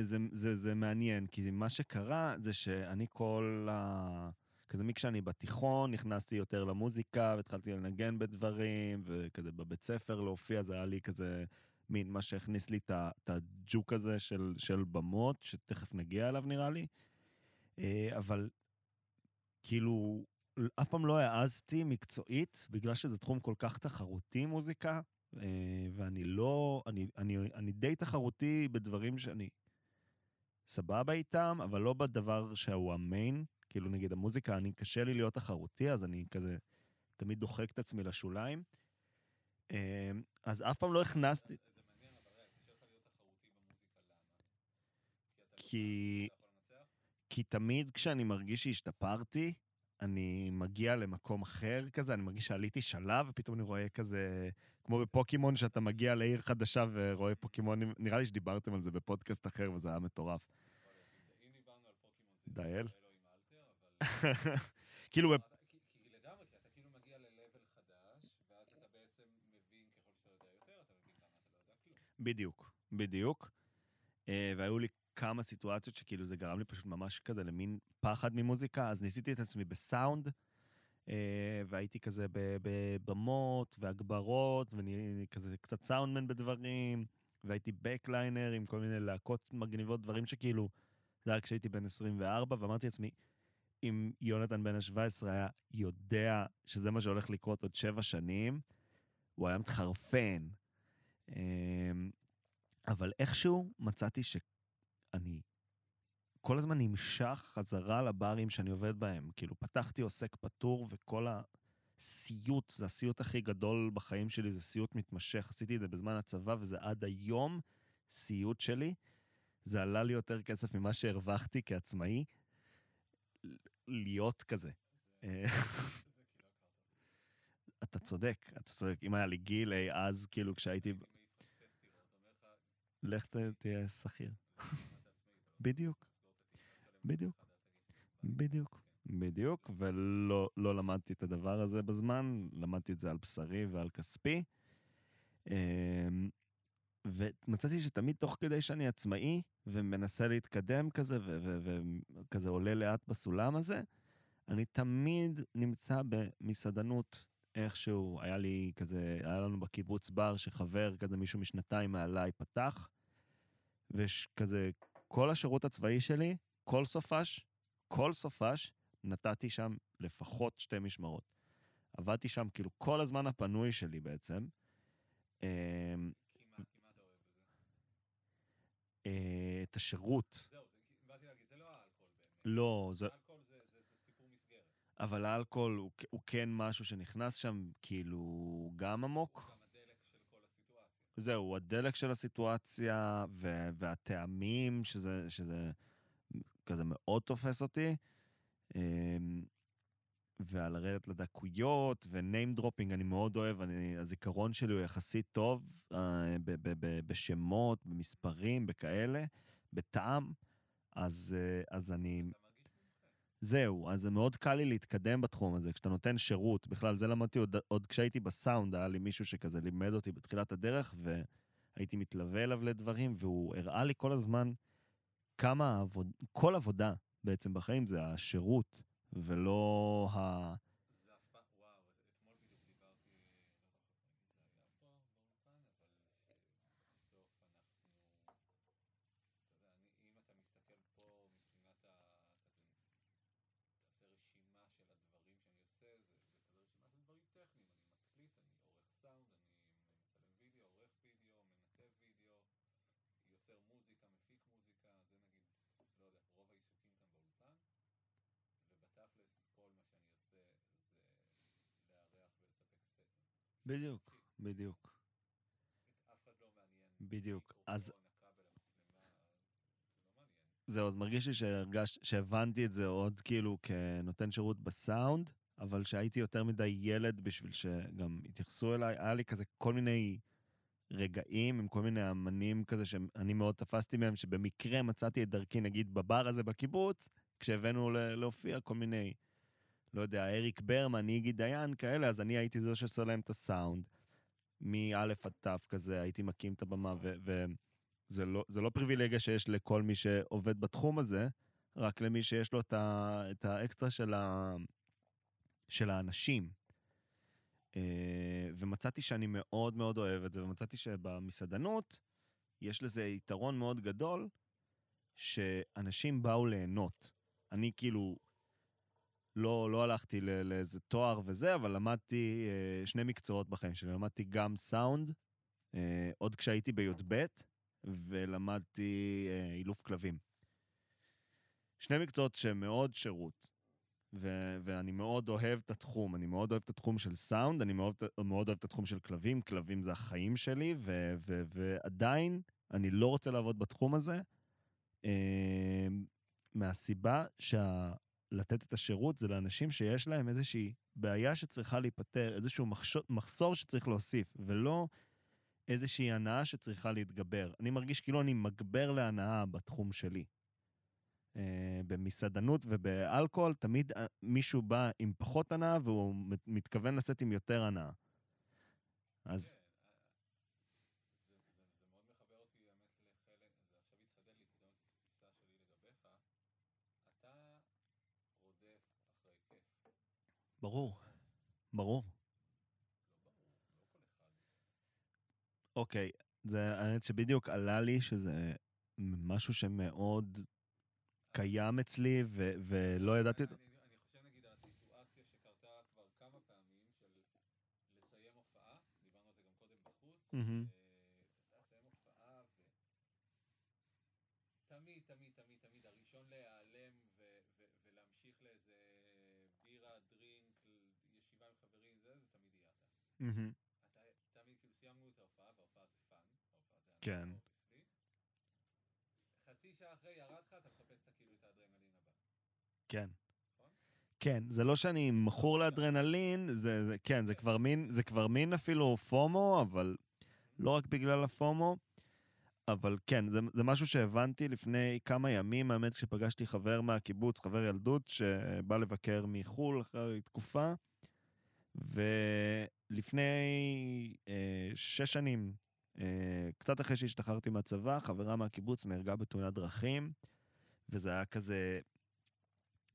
זה מעניין, כי מה שקרה זה שאני כל ה... כזה מכשאני בתיכון נכנסתי יותר למוזיקה והתחלתי לנגן בדברים, וכזה בבית ספר להופיע, זה היה לי כזה מין מה שהכניס לי את הג'וק הזה של, של במות, שתכף נגיע אליו נראה לי. אה, אבל כאילו, אף פעם לא העזתי מקצועית, בגלל שזה תחום כל כך תחרותי, מוזיקה, אה, ואני לא, אני, אני, אני די תחרותי בדברים שאני סבבה איתם, אבל לא בדבר שהוא המיין. כאילו, נגיד המוזיקה, אני, קשה לי להיות תחרותי, אז אני כזה תמיד דוחק את עצמי לשוליים. אה, אז אף פעם לא הכנסתי... כי אתה כי- תמיד כשאני מרגיש שהשתפרתי, אני מגיע למקום אחר כזה, אני מרגיש שעליתי שלב, ופתאום אני רואה כזה, כמו בפוקימון, שאתה מגיע לעיר חדשה ורואה פוקימונים, נראה לי שדיברתם על זה בפודקאסט אחר, וזה היה מטורף. אם כאילו, אתה- כי כי לגמרי, כי אתה כאילו מגיע ל-level חדש, ואז אתה בעצם מבין, ככל שאתה יודע יותר, אתה מבין כמה אתה לא יודע כלום. בדיוק, בדיוק. אה, והיו לי כמה סיטואציות שכאילו זה גרם לי פשוט ממש כזה למין פחד ממוזיקה, אז ניסיתי את עצמי בסאונד, אה, והייתי כזה בבמות והגברות, ואני כזה קצת סאונדמן בדברים, והייתי בקליינר עם כל מיני להקות מגניבות, דברים שכאילו, זה היה כשהייתי בן 24, ואמרתי לעצמי, אם יונתן בן ה-17 היה יודע שזה מה שהולך לקרות עוד שבע שנים, הוא היה מתחרפן. אמ, אבל איכשהו מצאתי שאני כל הזמן נמשך חזרה לברים שאני עובד בהם. כאילו, פתחתי עוסק פטור, וכל הסיוט, זה הסיוט הכי גדול בחיים שלי, זה סיוט מתמשך. עשיתי את זה בזמן הצבא, וזה עד היום סיוט שלי. זה עלה לי יותר כסף ממה שהרווחתי כעצמאי, להיות כזה. אה, כאילו. אתה צודק, אתה צודק. אם היה לי גיל אי אז, כאילו, כשהייתי... לך, תהיה שכיר. בדיוק. בדיוק. לי. בדיוק. בדיוק, ולא לא למדתי את הדבר הזה בזמן, למדתי את זה על בשרי ועל כספי. אמ, ומצאתי שתמיד תוך כדי שאני עצמאי ומנסה להתקדם כזה, וכזה עולה לאט בסולם הזה, אני תמיד נמצא במסעדנות איכשהו. היה לי כזה, היה לנו בקיבוץ בר שחבר, כזה מישהו משנתיים מעליי פתח, וכזה, כל השירות הצבאי שלי, כל סופש, כל סופש, נתתי שם לפחות שתי משמרות. עבדתי שם כאילו כל הזמן הפנוי שלי בעצם. אמ, כי מה כי מה אתה אוהב בזה? אה, את השירות. זהו, זה- באתי להגיד, זה לא האלכוהול באמת. לא, זה, האלכוהול זה סיפור מסגרת. אבל האלכוהול הוא, הוא כן משהו שנכנס שם כאילו גם הוא עמוק. גם הדלק של כל הסיטואציה. זהו, הדלק של הסיטואציה והטעמים, שזה, שזה כזה מאוד תופס אותי. אמ, ועל לרדת לדקויות, ו name dropping אני מאוד אוהב, אני, הזיכרון שלי הוא יחסית טוב אה, ב- ב- ב- בשמות, במספרים, בכאלה, בטעם, אז, אה, אז אני... זהו, אז זה מאוד קל לי להתקדם בתחום הזה, כשאתה נותן שירות. בכלל, זה למדתי עוד, עוד כשהייתי בסאונד, היה לי מישהו שכזה לימד אותי בתחילת הדרך, והייתי מתלווה אליו לדברים, והוא הראה לי כל הזמן כמה עבוד... כל עבודה בעצם בחיים זה השירות, ולא ה... זה אף פעם, וואו, אז אתמול בדיוק דיברתי, לא זוכר מי זה היה פה באולפן, אבל שבסוף אנחנו, אתה יודע, אני, אם אתה מסתכל פה מבחינת ה... כזה, תעשה רשימה של הדברים שאני עושה, זה, זה כזה רשימה של דברים טכניים, אני מקליט, אני עורך סאונד, אני מצלם וידאו, עורך וידאו, מנתב וידאו, יוצר מוזיקה, מפיק מוזיקה, זה נגיד, לא יודע, רוב העיסוקים כאן באולפן, ובתכלס כל מה שאני בדיוק, בדיוק, לא. בדיוק. אז זה לא. זה עוד מרגיש לי שהרגש, שהבנתי את זה עוד כאילו כנותן שירות בסאונד, אבל שהייתי יותר מדי ילד בשביל שגם יתייחסו אליי, היה לי כזה כל מיני רגעים עם כל מיני אמנים כזה שאני מאוד תפסתי מהם, שבמקרה מצאתי את דרכי נגיד בבר הזה בקיבוץ, כשהבאנו להופיע כל מיני, לא יודע, אריק ברמן, איגי דיין, כאלה, אז אני הייתי זה שעושה להם את הסאונד. מא' עד ת' כזה, הייתי מקים את הבמה, ו... ו- זה לא, לא פריבילגיה שיש לכל מי שעובד בתחום הזה, רק למי שיש לו את, ה, את האקסטרה של, ה, של האנשים. אה, ומצאתי שאני מאוד מאוד אוהב את זה, ומצאתי שבמסעדנות יש לזה יתרון מאוד גדול, שאנשים באו ליהנות. אני כאילו לא, לא הלכתי לאיזה תואר וזה, אבל למדתי אה, שני מקצועות בחיים שלי. למדתי גם סאונד, אה, עוד כשהייתי בי"ב, ולמדתי אה, אילוף כלבים. שני מקצועות שהם מאוד שירות, ו- ואני מאוד אוהב את התחום. אני מאוד אוהב את התחום של סאונד, אני מאוד, מאוד אוהב את התחום של כלבים, כלבים זה החיים שלי, ו- ו- ועדיין אני לא רוצה לעבוד בתחום הזה, אה, מהסיבה שלתת את השירות זה לאנשים שיש להם איזושהי בעיה שצריכה להיפתר, איזשהו מחשור, מחסור שצריך להוסיף, ולא איזושהי הנאה שצריכה להתגבר. אני מרגיש כאילו אני מגבר להנאה בתחום שלי. אה, במסעדנות ובאלכוהול, תמיד אה, מישהו בא עם פחות הנאה והוא מת- מתכוון לצאת עם יותר הנאה. אז כן, אה, זה, זה, זה מאוד מחבר אותי, האמת, לחלק, זה עכשיו התחדד לי פתאום איזו תפיסה שלי לגביך. אתה רודף אחרי כיף. ברור, ברור. אוקיי, זה האמת שבדיוק עלה לי שזה משהו שמאוד קיים אצלי ו- ולא ידעתי אותו. אני חושב נגיד הסיטואציה שקרתה כבר כמה פעמים של לסיים הופעה, דיברנו על זה גם קודם בחוץ, מהמם. אה, לסיים הופעה ו... תמיד, תמיד, תמיד, תמיד הראשון להיעלם ו- ו- ולהמשיך לאיזה בירה, דרינק, ישיבה עם חברים, זה, זה תמיד יהיה אתה. תמיד, כאילו סיימנו את ההופעה, וההופעה זה fun, ההופעה זה כן. חצי שעה אחרי ירד לך, אתה מחפש כאילו את האדרנלין הבא. כן. נכון? כן, זה לא שאני מכור לאדרנלין, זה, זה, כן, זה כבר מין, זה כבר מין אפילו FOMO, אבל לא רק בגלל ה FOMO, אבל כן, זה, זה משהו שהבנתי לפני כמה ימים, האמת, כשפגשתי חבר מהקיבוץ, חבר ילדות, שבא לבקר מחו"ל אחרי תקופה, ולפני אה, שש שנים, אה, קצת אחרי שהשתחררתי מהצבא, חברה מהקיבוץ נהרגה בתאונת דרכים, וזה היה כזה...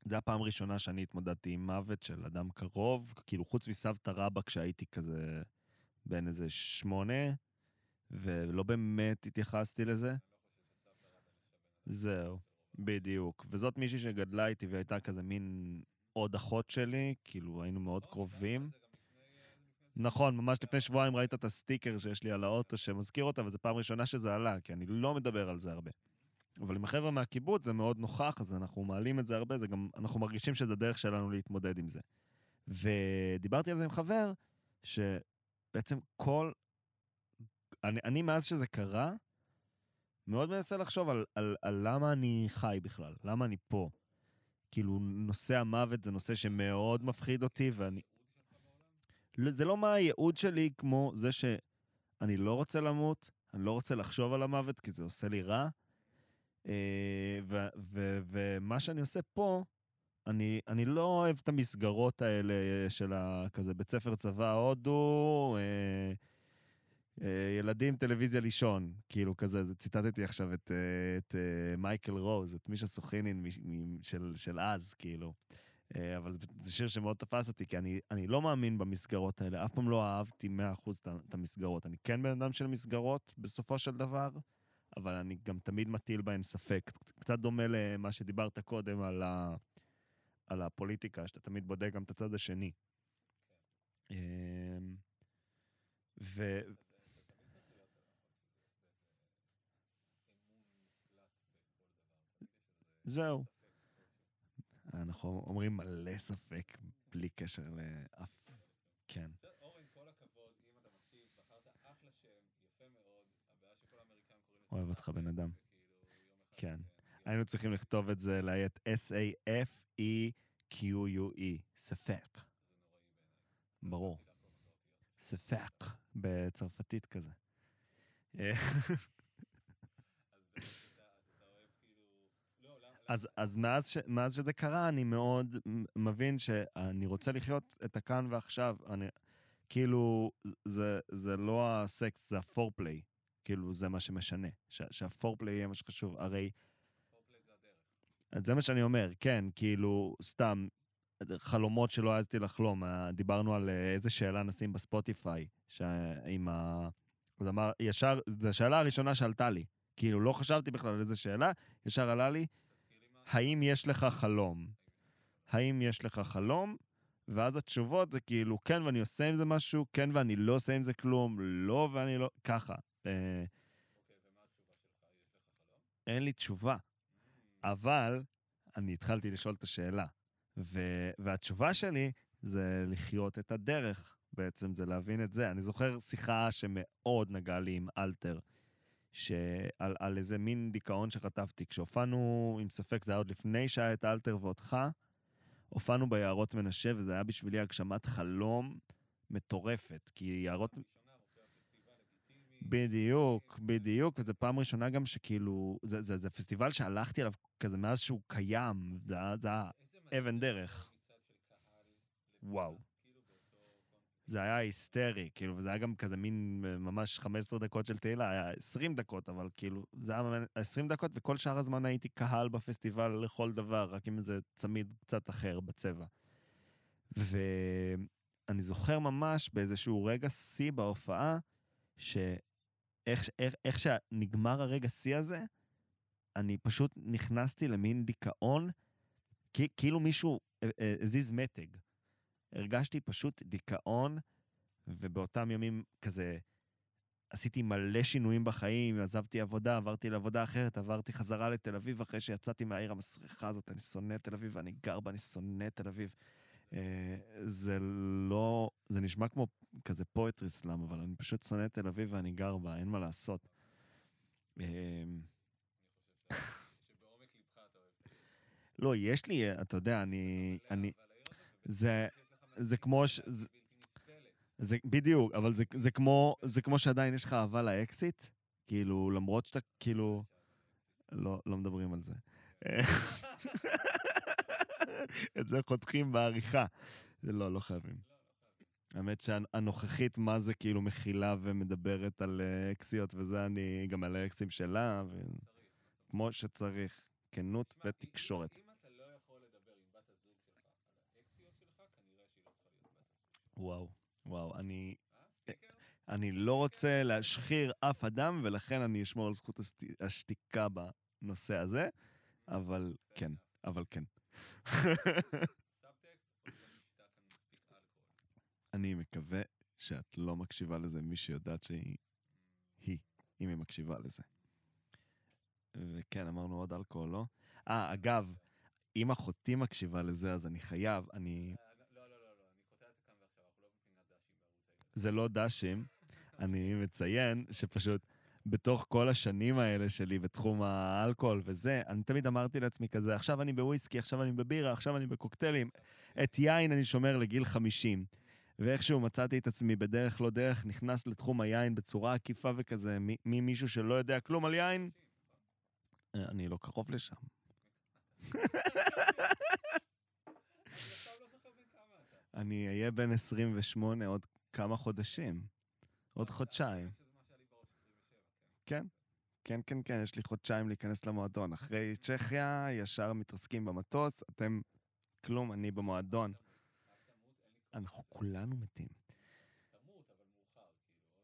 זו הייתה הפעם הראשונה שאני התמודדתי עם מוות של אדם קרוב, כאילו חוץ מסבתא רבא כשהייתי כזה בן איזה שמונה, ולא באמת התייחסתי לזה. זהו, בדיוק. וזאת מישהי שגדלה איתי והייתה כזה מין עוד אחות שלי, כאילו היינו מאוד קרובים. זה גם לפני, אה, לפני זה. נכון, ממש לפני שבועיים ראית את הסטיקר שיש לי על האוטו שמזכיר אותה, וזו פעם ראשונה שזה עלה, כי אני לא מדבר על זה הרבה. אבל עם החבר'ה מהקיבוץ זה מאוד נוכח, אז אנחנו מעלים את זה הרבה, זה גם, אנחנו מרגישים שזה דרך שלנו להתמודד עם זה. ודיברתי על זה עם חבר, שבעצם כל... אני, אני מאז שזה קרה, מאוד מנסה לחשוב על, על, על למה אני חי בכלל, למה אני פה. כאילו, נושא המוות זה נושא שמאוד מפחיד אותי, ואני... הייעוד שלך בעולם? לא- זה לא מה הייעוד שלי כמו זה שאני לא רוצה למות, אני לא רוצה לחשוב על המוות כי זה עושה לי רע. אה, ומה שאני עושה פה, אני, אני לא אוהב את המסגרות האלה של ה- כזה בית ספר צבא הודו, אה, אה, ילדים, טלוויזיה לישון, כאילו כזה, זה- ציטטתי עכשיו את, אה, את אה, מייקל רוז, את מישה סוכינין מש- מ- של, של אז, כאילו. אה, אבל זה- שיר שמאוד תפס אותי, כי אני, אני לא מאמין במסגרות האלה, אף פעם לא אהבתי 100% את המסגרות. אני כן בן אדם של מסגרות, בסופו של דבר, אבל אני גם תמיד מטיל בהן ספק. קצת- דומה למה שדיברת קודם על, ה, על הפוליטיקה, שאתה תמיד בודק גם את הצד השני. אמ, ו... איזה זהו. ספק. אנחנו אומרים מלא ספק, בלי קשר לאף... כן. אורן, כל הכבוד. אחלה שם, יפה מאוד, הבעיה שכל האמריקאים קוראים לזה... אוהב אותך, בן אדם. כן. היינו צריכים לכתוב את זה, לאיית S-A-F-E-Q-U-E, ספק. נוראי בעיניי. ברור. ספק, בצרפתית כזה. אה, אז באמת, אתה אז אתה אוהב כאילו... לא, למה... אז, אז מאז, ש, מאז שזה קרה, אני מאוד מבין שאני רוצה לחיות את הכאן ועכשיו. אני, כאילו, זה, זה לא הסקס, זה הפורפליי. כאילו, זה מה שמשנה. ש, שהפורפליי יהיה מה שחשוב. הרי, פורפליי זה הדרך. זה מה שאני אומר, כן, כאילו, סתם, חלומות שלא העזתי לחלום. אה, דיברנו על אה, איזה שאלה נשים בספוטיפיי, שעם ה... אז אמר, ישר, זו השאלה הראשונה שעלתה לי. כאילו, לא חשבתי בכלל על איזה שאלה, ישר עלה לי. האם יש לך חלום? האם יש לך חלום? ואז התשובות זה כאילו, כן ואני עושה עם זה משהו, כן ואני לא עושה עם זה כלום, לא ואני לא... ככה. אה? אין לי תשובה. אבל אני התחלתי לשאול את השאלה, ו- והתשובה שלי זה לחיות את הדרך, בעצם זה להבין את זה. אני זוכר שיחה שמאוד נגעה לי עם אלתר, שעל על איזה מין דיכאון שחטפתי. כשהופענו, עם ספק, זה היה עוד לפני שהיה את אלתר ואותך, הופענו ביערות מנשה, וזה היה בשבילי הגשמת חלום מטורפת, כי יערות... בדיוק, בדיוק, וזו פעם ראשונה גם שכאילו, זה, זה, זה פסטיבל שהלכתי אליו כזה מאז שהוא קיים, זה היה- אבן דרך. וואו. זה היה היסטרי, כאילו, וזה היה גם כזה מין אה, ממש 15 דקות של תהילה, היה 20 דקות, אבל כאילו, זה היה ממש 20 דקות, וכל שאר הזמן הייתי קהל בפסטיבל לכל דבר, רק עם איזה צמיד קצת אחר בצבע. ואני זוכר ממש באיזשהו רגע שיא בהופעה, שאיך איך, איך שנגמר הרגע שיא הזה, אני פשוט נכנסתי למין דיכאון, כאילו מישהו אה, אה, הזיז מתג. הרגשתי פשוט דיכאון, ובאותם ימים כזה עשיתי מלא שינויים בחיים, עזבתי עבודה, עברתי לעבודה אחרת, עברתי חזרה לתל אביב אחרי שיצאתי מהעיר המסריחה הזאת, אני שונא את תל אביב ואני גר בה, אני שונא את תל אביב. אה, זה לא, זה נשמע כמו כזה פואטרי סלאם, אבל אני פשוט שונא את תל אביב ואני גר בה, אין מה לעשות. אה. לא, יש לי, אתה יודע, אני, ובאמת זה- זה כמו ש- זה- בדיוק, אבל זה, זה כמו, זה כמו שעדיין יש לך אהבה לאקסיט, כאילו, למרות שאתה, כאילו, לא, לא מדברים על זה. את זה חותכים בעריכה. זה לא, לא חייבים. האמת שהנוכחית, מה זה כאילו מכילה ומדברת על אה, אקסיות וזה, אני גם על האקסים שלה, וכמו שצריך, כנות ותקשורת. אם אתה לא יכול לדבר עם בת הזוג שלך על האקסיות שלך, כנראה שהיא לא צריכה להיות בת הזוג שלך. וואו, וואו, אני, אה? אני לא רוצה להשחיר אף אדם, ולכן אני אשמור על זכות השת- השתיקה בנושא הזה, אבל כן, אבל כן. כאן מספיק אלכוהול. אני מקווה שאת לא מקשיבה לזה, מי שיודעת שהיא, היא, אם היא מקשיבה לזה. וכן, אמרנו עוד אלכוהול, לא? אה, אגב, אם אחותי מקשיבה לזה, אז אני חייב, אני... אה, לא, לא, לא, לא, אני קוטע את זה כאן ועכשיו, אנחנו לא בפינת דשים בערוץ הילדים. זה לא דשים, אני מציין שפשוט בתוך כל השנים האלה שלי בתחום האלכוהול וזה, אני תמיד אמרתי לעצמי כזה, עכשיו אני בוויסקי, עכשיו אני בבירה, עכשיו אני בקוקטיילים. את יין אני שומר לגיל 50. ואיכשהו מצאתי את עצמי בדרך לא דרך, נכנס לתחום היין בצורה עקיפה וכזה, ממישהו שלא יודע כלום על יין, אה, אני לא קרוב לשם. אני אהיה בן 28 עוד כמה חודשים. עוד חודשיים. 27, כן. כן, כן, כן, יש לי חודשיים להיכנס למועדון. אחרי צ'כיה, ישר מתרסקים במטוס, אתם כלום, אני במועדון. אנחנו כולנו מתים. כאילו.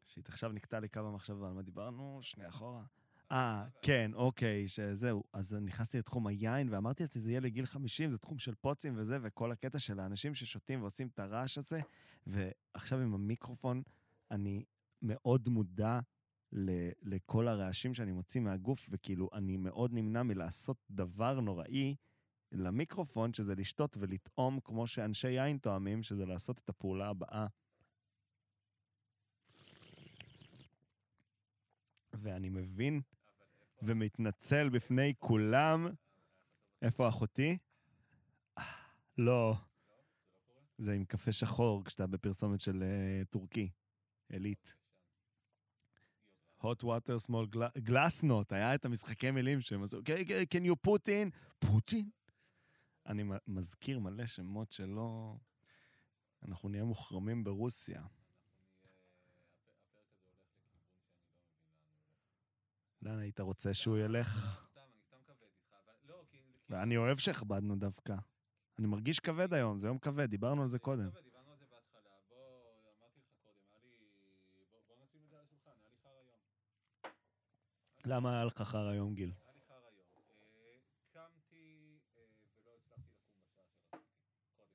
שיט, עכשיו נקטע לי קו המחשבה, על מה דיברנו? שנייה אחורה. אה, כן, אוקיי, שזהו. אז נכנסתי לתחום היין, ואמרתי לעצמי, זה יהיה לגיל 50, זה תחום של פוצים וזה, וכל הקטע של האנשים ששותים ועושים את הרעש הזה, ועכשיו עם המיקרופון, אני מאוד מודע ל- לכל הרעשים שאני מוציא מהגוף, וכאילו, אני מאוד נמנע מלעשות דבר נוראי למיקרופון, שזה לשתות ולטעום כמו שאנשי יין טועמים, שזה לעשות את הפעולה הבאה. ואני מבין. ומתנצל בפני כולם. איפה אחותי? אה, לא? זה עם קפה שחור כשאתה בפרסומת של אה, טורקי, עילית. hot water small gla- glass note, היה את המשחקי מילים שהם עשו, "Okay, okay, can you put in? פוטין? אני מזכיר מלא שמות שלא... אנחנו נהיה מוחרמים ברוסיה. מבין לאן היית רוצה שהוא ילך? אני לא, אוהב שהכבדנו דווקא. אני מרגיש כבד היום, זה יום כבד, דיברנו על זה קודם. דיברנו על זה בהתחלה. בוא, אמרתי לך קודם, היה לי... בוא, נשים את זה על השולחן, היה לי חרא יום. למה היה לך חר היום, גיל? היה לי חרא יום. אה, קמתי אה, ולא הצלחתי לקום בשעה שרציתי, קודם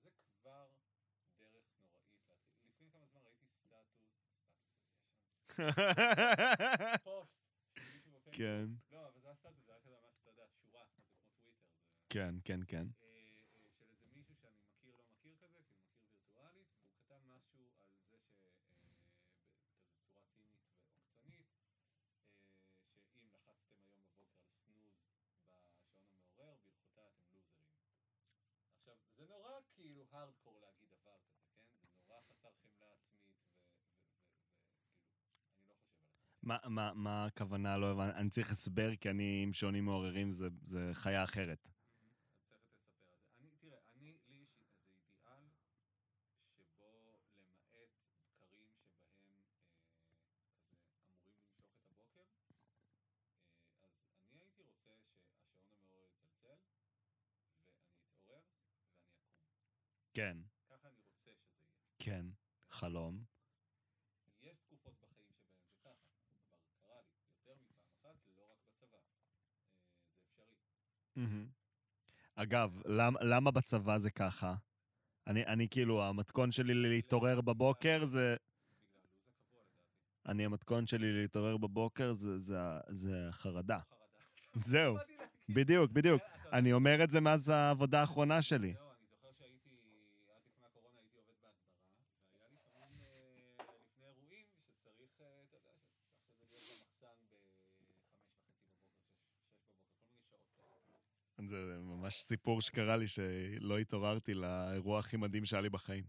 כל. שזה כבר דרך נוראית להתחיל. לפני כמה זמן ראיתי סטטוס, סטטוס הזה ישן. פוסט. כן. לא, אבל זה הסטטוס, זה היה כזה ממש, אתה יודע, שורה, זה כמו טוויטר. כן, כן, כן. אה, אה, של איזה מישהו שאני מכיר לא מכיר כזה, כאילו מכיר וירטואלית, והוא כתב משהו על זה ש... אה, בכזה צורה צינית ועוקצנית, אה, שאם לחצתם היום בבוקר על סנוז בשעון המעורר, ברכותיי אתם לוזרים. עכשיו, זה נורא כאילו הארדקור להגיד דבר כזה, כן? זה נורא חסר חמלה עצמית, ו- ו- ו- וכאילו, אני לא חושב על עצמי. מה, מה, מה הכוונה? לא הבנתי. אני צריך הסבר, כי אני עם שעונים מעוררים, זה, זה חיה אחרת. אז תכף תספר על זה. אני, תראה, אני, לי יש איזה אידיאל שבו למעט בקרים שבהם אה, כזה אמורים למשוך את הבוקר, אה, אז אני הייתי רוצה שהשעון המעורר יצלצל, ואני אתעורר, ואני אקום. כן, ככה אני רוצה שזה יהיה. כן, חלום. יש תקופות בחיים שבהן זה ככה, כבר קרה לי יותר מפעם אחת, לא רק בצבא. אה, זה אפשרי. מהמם. אגב, למ, למה בצבא זה ככה? אני, אני כאילו, המתכון שלי להתעורר בבוקר זה... בגלל הלו"ז הקבוע לדעתי. אני, המתכון שלי להתעורר בבוקר זה, זה, זה חרדה. זהו. בדיוק, בדיוק. אני אומר את זה מאז העבודה האחרונה שלי. לא, אני זוכר שהייתי, עד לפני הקורונה הייתי עובד בהדברה, והיה לפעמים אה, לפני אירועים שצריך, אה, אתה יודע, שצריך כזה להיות במחסן בחמש וחצי בבוקר, שש, שש בבוקר, כל מיני שעות כאלה. זה ממש סיפור שקרה לי שלא התעוררתי לאירוע הכי מדהים שהיה לי בחיים.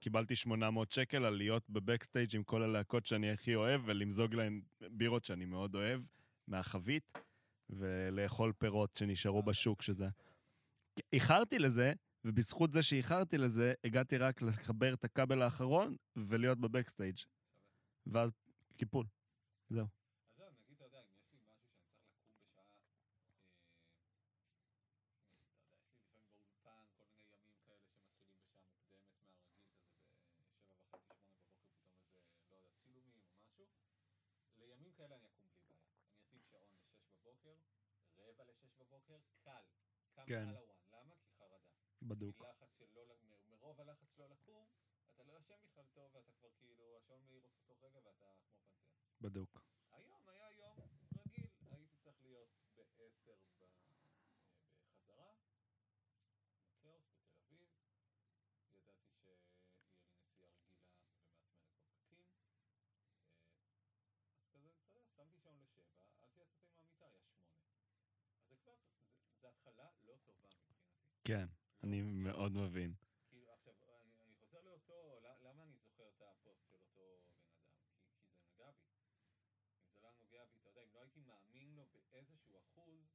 קיבלתי 800 שקל על להיות בבקסטייג' עם כל הלהקות שאני הכי אוהב, ולמזוג להן בירות שאני מאוד אוהב, מהחבית, ולאכול פירות שנשארו בשוק, שזה... איחרתי לזה, ובזכות זה שאיחרתי לזה, הגעתי רק לחבר את הכבל האחרון ולהיות בבקסטייג'. ואז קיפול. זהו, נגיד, אתה יודע, אם יש לי משהו שאני צריך לקום בשעה, אה, אתה יודע, יש לי לפעמים באולפן כל מיני ימים כאלה שמתחילים בשעה מוקדמת מהרגיל, כזה בשבע וחצי, שמונה בבוקר, פתאום איזה, לא יודע, צילומים או משהו. לימים כאלה אני אקום בלי בעיה. אני אשים שעון לשש בבוקר, רבע לשש בבוקר, קל. קם כן. על הוואן. למה? כי חרדה. בדוק. כי לחץ של לא, ל- מ- מרוב הלחץ לא לקום, אתה לא ישן בכלל טוב, ואתה כבר כאילו, השעון מעיר אותך תוך רגע ואתה כמו פנתר. בדוק. היום היה יום רגיל, הייתי צריך להיות בעשר ב- אה, בחזרה, כאוס בתל אביב, ידעתי שיהיה לי נסיעה רגילה ומעצמנת בפקקים, אה, אז כזה, אתה יודע, שמתי שעון לשבע, עד שיצאתי מהמיטה היה שמונה. אז זה כבר, זה- זה התחלה לא טובה מבחינתי. כן, לא אני. מאוד מבין. כאילו, עכשיו, אני, חוזר לאותו, ל- למה אני זוכר את הפוסט של אותו בן אדם? כי, זה נגע בי. אם זה לא היה נוגע בי, אתה יודע, אם לא הייתי מאמין לו באיזשהו אחוז,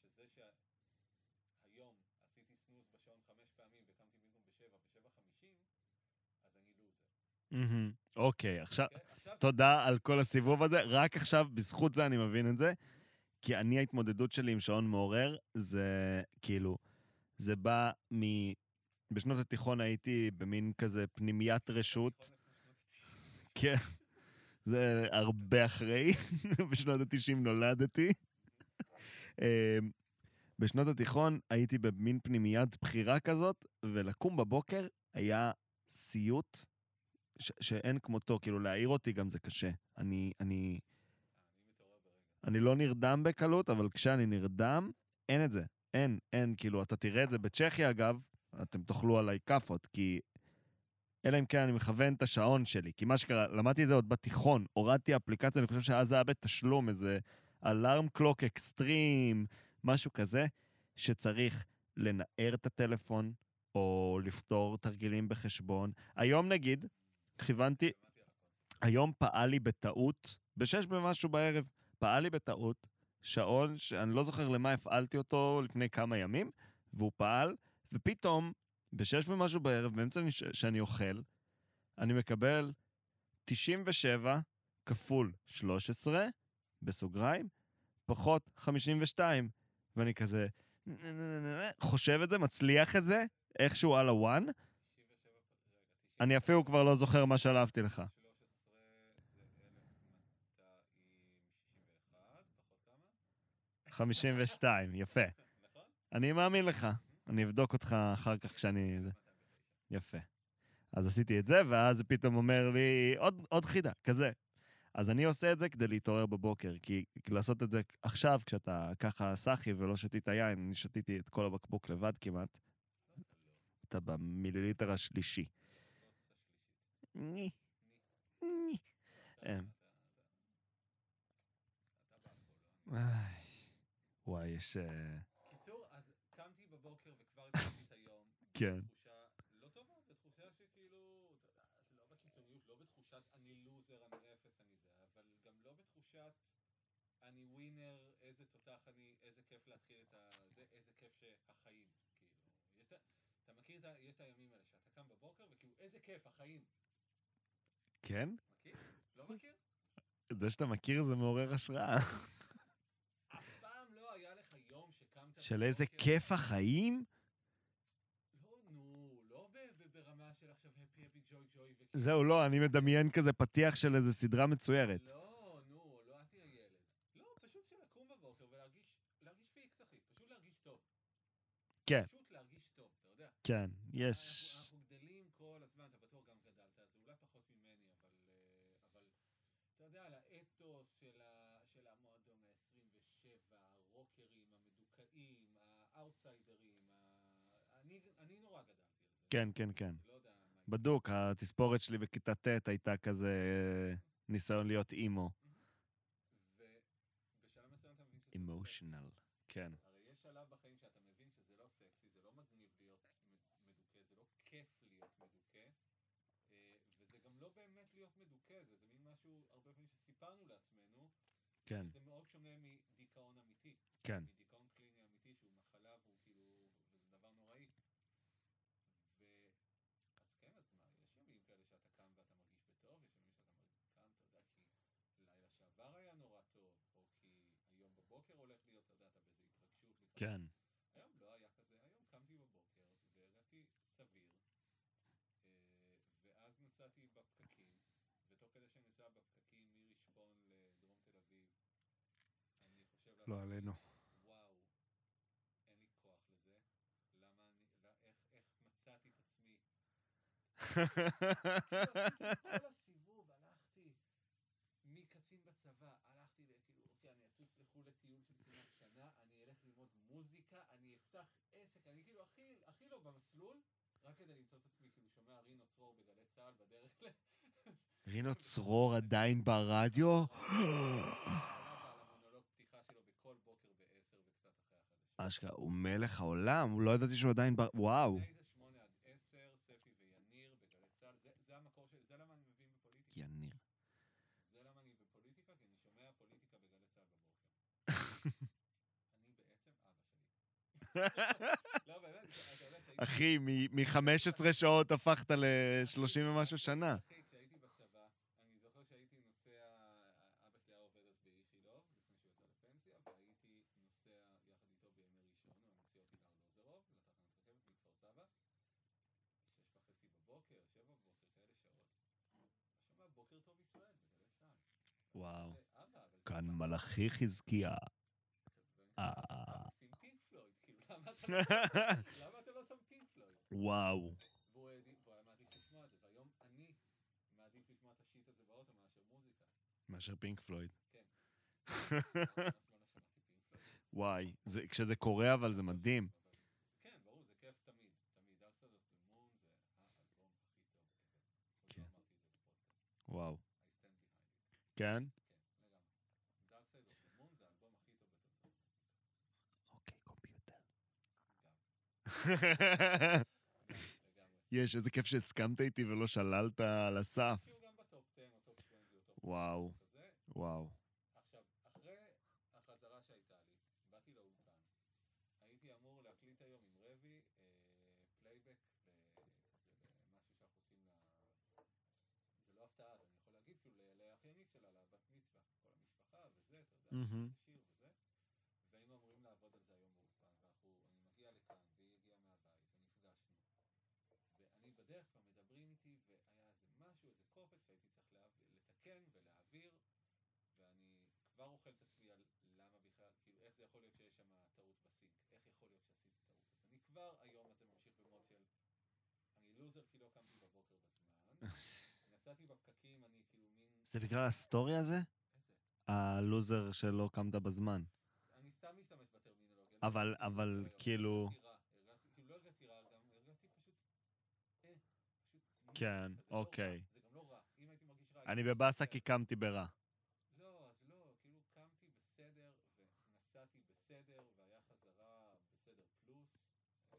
שזה שהיום עשיתי סנוז בשעון חמש פעמים וקמתי במקום בשבע, בשבע חמישים, אז אני לוזר. אוקיי. אוקיי? עכשיו, תודה על כל הסיבוב הזה. רק עכשיו, בזכות זה אני מבין את זה. כי אני, ההתמודדות שלי עם שעון מעורר, זה כאילו, זה בא מ... בשנות התיכון הייתי במין כזה פנימיית רשות. כן, זה הרבה אחרי. בשנות ה-90 נולדתי. אמ, בשנות התיכון הייתי במין פנימיית בחירה כזאת, ולקום בבוקר היה סיוט ש- שאין כמותו. כאילו, להעיר אותי גם זה קשה. אני, אני. אני לא נרדם בקלות, אבל כשאני נרדם, אין את זה. אין, אין. כאילו, אתה תראה את זה בצ'כיה, אגב, אתם תאכלו עליי כאפות, כי אלא אם כן אני מכוון את השעון שלי. כי מה שקרה, למדתי את זה עוד בתיכון, הורדתי אפליקציה, אני חושב שאז היה בתשלום, איזה אלארם קלוק אקסטרים, משהו כזה, שצריך לנער את הטלפון, או לפתור תרגילים בחשבון. היום נגיד, כיוונתי. היום פעל לי בטעות, בשש במשהו בערב, פעל לי בטעות שעון שאני לא זוכר למה הפעלתי אותו לפני כמה ימים, והוא פעל, ופתאום, בשש ומשהו בערב, באמצע שאני אוכל, אני מקבל 97 כפול 13, בסוגריים, פחות 52, ואני כזה חושב את זה, מצליח את זה, איכשהו על הוואן, 97, רגע, 90, אני אפילו כבר לא זוכר מה שלפתי לך. 13 זה 1261, פחות כמה? 52, יפה. אני מאמין לך. אני אבדוק אותך אחר כך כשאני... זה. 209. יפה. אז עשיתי את זה, ואז פתאום אומר לי, עוד, עוד חידה, כזה. אז אני עושה את זה כדי להתעורר בבוקר, כי לעשות את זה עכשיו, כשאתה ככה סאחי ולא שתית יין, אני שתיתי את כל הבקבוק לבד כמעט, אתה במיליליטר השלישי. וואי, יש... אה, קיצור, אז קמתי בבוקר וכבר התחלתי את היום. כן. בתחושה לא טובה, בתחושה שכאילו, לא בקיצוניות, לא בתחושת אני לוזר, אני אפס, אני זה, אבל גם לא בתחושת אני ווינר, איזה תותח אני, איזה כיף להתחיל את ה... זה, איזה כיף שהחיים, כאילו. יש את אתה מכיר את ה... יש את הימים האלה שאתה קם בבוקר וכאילו, איזה כיף, החיים. כן? מכיר? לא מכיר? זה שאתה מכיר זה מעורר השראה. אף פעם לא היה לך יום שקמת של איזה כיף החיים? זהו, לא, אני מדמיין כזה פתיח של איזה סדרה מצוירת. לא, נו, לא את תהיה ילד. לא, פשוט שלקום בבוקר ולהרגיש, להרגיש פיקס, אחי. פשוט להרגיש טוב. כן. פשוט להרגיש טוב, אתה יודע. כן, אנחנו, יש... אנחנו גדלים כל הזמן, אתה בטוח גם גדלת, אז אולי פחות ממני, אבל, אה, אבל אתה יודע, על האתוס של, ה, של המועדון ה-27, הרוקרים, המדוכאים, האאוטסיידרים, ה... אני, אני נורא גדלתי על זה. כן, כן, כן. בדוק, התספורת שלי בכיתה ט' הייתה כזה ניסיון להיות אימו. שזה לא. אמושיונל. כן. הרי יש שלב בחיים שאתה מבין שזה לא סקסי, זה לא מגניב להיות מדוכא, זה לא כיף להיות מדוכא, אה, וזה גם לא באמת להיות מדוכא, זה, זה מין משהו, הרבה פעמים שסיפרנו לעצמנו, כן, זה מאוד שונה מדיכאון אמיתי. כן. מדיכאון קליני אמיתי שהוא מחלה והוא כאילו, וזה דבר נוראי. ו... אז כן, אז מה, יש ימים כאלה שאתה קם ואתה מרגיש בטוב, יש ימים שאתה מר- קם, אתה יודע, כי לילה שעבר היה נורא טוב, או כי היום בבוקר הולך להיות, אתה יודע, אתה באיזו התרגשות. לקראת- כן. היום לא היה כזה, היום קמתי בבוקר והרגשתי סביר, אה, ואז נסעתי בפקקים, ותוך כדי שאני נוסע בפקקים מרשפון לדרום תל אביב, אני חושב לא עלינו. וואו, אין לי כוח לזה, למה אני, לא, איך, איך מצאתי את עצמי? כאילו כל הסיבוב, הלכתי מקצין בצבא, הלכתי לכאילו, אוקיי, אני אטוס לחו"ל לטיול של כמעט שנה, אני אלך ללמוד מוזיקה, אני אפתח עסק, אני כאילו הכי, הכי לא במסלול, רק כדי למצוא את עצמי, כאילו שומע רינו צרור בגלי צה"ל בדרך ל... רינו צרור עדיין ברדיו? אשכרה, הוא מלך העולם, לא ידעתי שהוא עדיין בר... וואו. לפני זה שמונה עד עשר, ספי ויניר בגלי צה"ל, זה, זה המקור שלי, זה למה אני מבין בפוליטיקה. יניר. זה למה אני בפוליטיקה, כי אני שומע פוליטיקה בגלי צה"ל בבוקר. אני בעצם אבא שלי. לא, באמת, אתה יודע שהייתי... אחי, מ-15 שעות הפכת ל-30 ומשהו שנה. אחי, כשהייתי בצבא, אני זוכר שהייתי נוסע, אבא שלי היה עובד אז באיכילוב, לפני שהוא יצא לפנסיה, והייתי נוסע יחד איתו בימי ראשון, הוא היה מסיע אותי לארלוזרוב, לתחנת רכבת מכפר סבא, שש וחצי בבוקר, שבע בבוקר, כאלה שעות. שומע בוקר טוב ישראל בגלי צה"ל. וואו. כאן. מלאכי חזקיה. אה. וואו. והוא היה מעדיף לשמוע את זה, והיום אני מעדיף לשמוע את השיט הזה באוטו מאשר מוזיקה. מאשר פינק פלויד. כן. לא וואי, כשזה קורה אבל זה מדהים. כן, ברור, זה כיף תמיד, תמיד. ארסה זאת במום, זה האלבום הכי טוב. לא כן. וואו. כן? כן OK Computer. יש, איזה כיף שהסכמת איתי ולא שללת על הסף. כי הוא גם ב top 10 או top 20 או top וואו. משהו. וואו. עכשיו, אחרי החזרה שהייתה לי, באתי לאולפן. הייתי אמור להקליט היום עם רבי פלייבק כזה למשהו שאנחנו עושים לה... זה לא הפתעה, אז אני יכול להגיד כאילו ל- לאחיינית שלה, לבת מצווה, כל המשפחה וזה, אתה יודע, מהמם. איזה שיר וזה. והיינו אמורים לעבוד על זה היום באולפן, ואנחנו, אני מגיע לכאן, והיא הגיעה מהבית, ונפגשנו. ואני בדרך כבר מדברים איתי, והיה איזה משהו, איזה קופץ שהייתי צריך להב- לתקן ולהעביר, ואני כבר אוכל את עצמי על למה בכלל, כאילו איך זה יכול להיות שיש שם טעות בסינק, איך יכול להיות שעשיתי טעות. אז אני כבר היום הזה ממשיך במוד של, אני לוזר כי לא קמתי בבוקר בזמן, נסעתי בפקקים, אני כאילו מין, זה בגלל ה story הזה? איזה, הלוזר שלא קמת בזמן. אני סתם משתמש בטרמינולוגיה. לא אבל- אבל כאילו- רע, הרגשתי, כאילו לא הרגשתי רע, גם הרגשתי פשוט, אה, כן, לא אוקיי. זה גם לא רע, אם הייתי מרגיש רע... אני בבאסה. כי קמתי ברע. לא, אז לא, כאילו קמתי בסדר, ונסעתי בסדר, והיה חזרה בסדר פלוס. אה, אה,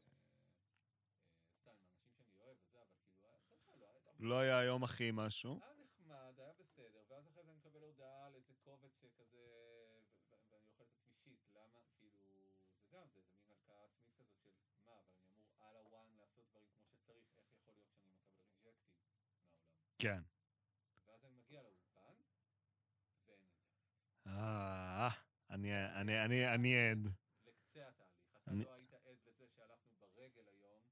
סתם, עם אנשים שאני אוהב וזה, אבל כאילו, היה, אתה יודע, לא היה היום הכי משהו. היה נחמד, היה בסדר, ואז אחרי זה אני מקבל הודעה על איזה קובץ שכזה, ואני אוכל את עצמי שיט, למה, כאילו, זה גם, זה איזה מין הלקאה עצמית כזאת של, מה, אבל אני אמור על הוואן לעשות דברים כמו שצריך, איך יכול להיות שאני מקבל ריג'קטים מהעולם? כן. ואז אני מגיע לאולפן, ואין אינטרנט. אה, אני- עד. לקצה התהליך. אתה לא היית עד לזה שהלכנו ברגל היום,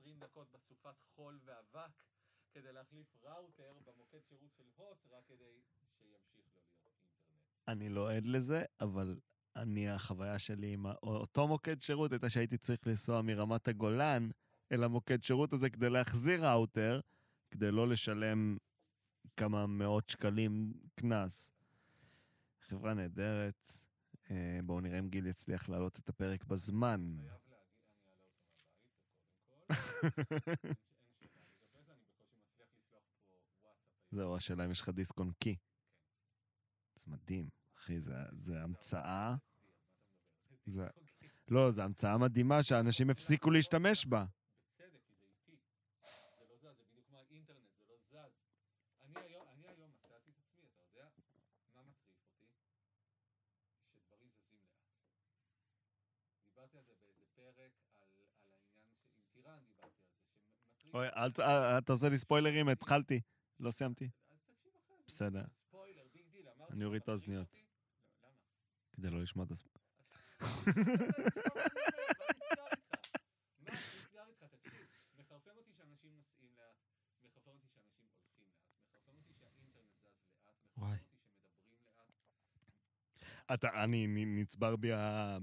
20 דקות בסופת חול ואבק, כדי להחליף ראוטר במוקד שירות של הוט, רק כדי שימשיך לא להיות אינטרנט. אני לא עד לזה, אבל אני, החוויה שלי עם אותו מוקד שירות הייתה שהייתי צריך לנסוע מרמת הגולן אל המוקד שירות הזה כדי להחזיר ראוטר, כדי לא לשלם כמה מאות שקלים קנס. חברה נהדרת. אה, בואו נראה אם גיל יצליח להעלות את הפרק בזמן. חייב להגיד, אני אעלה אותו מהבית, זה קודם כל. אין אין שאלה לגבי זה, אני בקושי מצליח לשלוח פה וואטסאפ. היום. זהו, השאלה אם יש לך דיסק און קי. זה מדהים, אחי, זה, זה המצאה. זה-. לא, זו המצאה מדהימה שאנשים הפסיקו להשתמש בה. אוי, ש- אה, אתה עושה לי ספוילרים, התחלתי. לא סיימתי. בסדר. ספוילר, big deal, אמרתי. אני אוריד את האוזניות. לא? כדי לא לשמוע את הספ... תקשיב, מחרפן אותי שאנשים נוסעים לאט, מחרפן אותי שאנשים הולכים לאט, מחרפן אותי שהאינטרנט זז לאט, מחרפן. אותי שמדברים לאט. אתה, אני נצבר בי ה...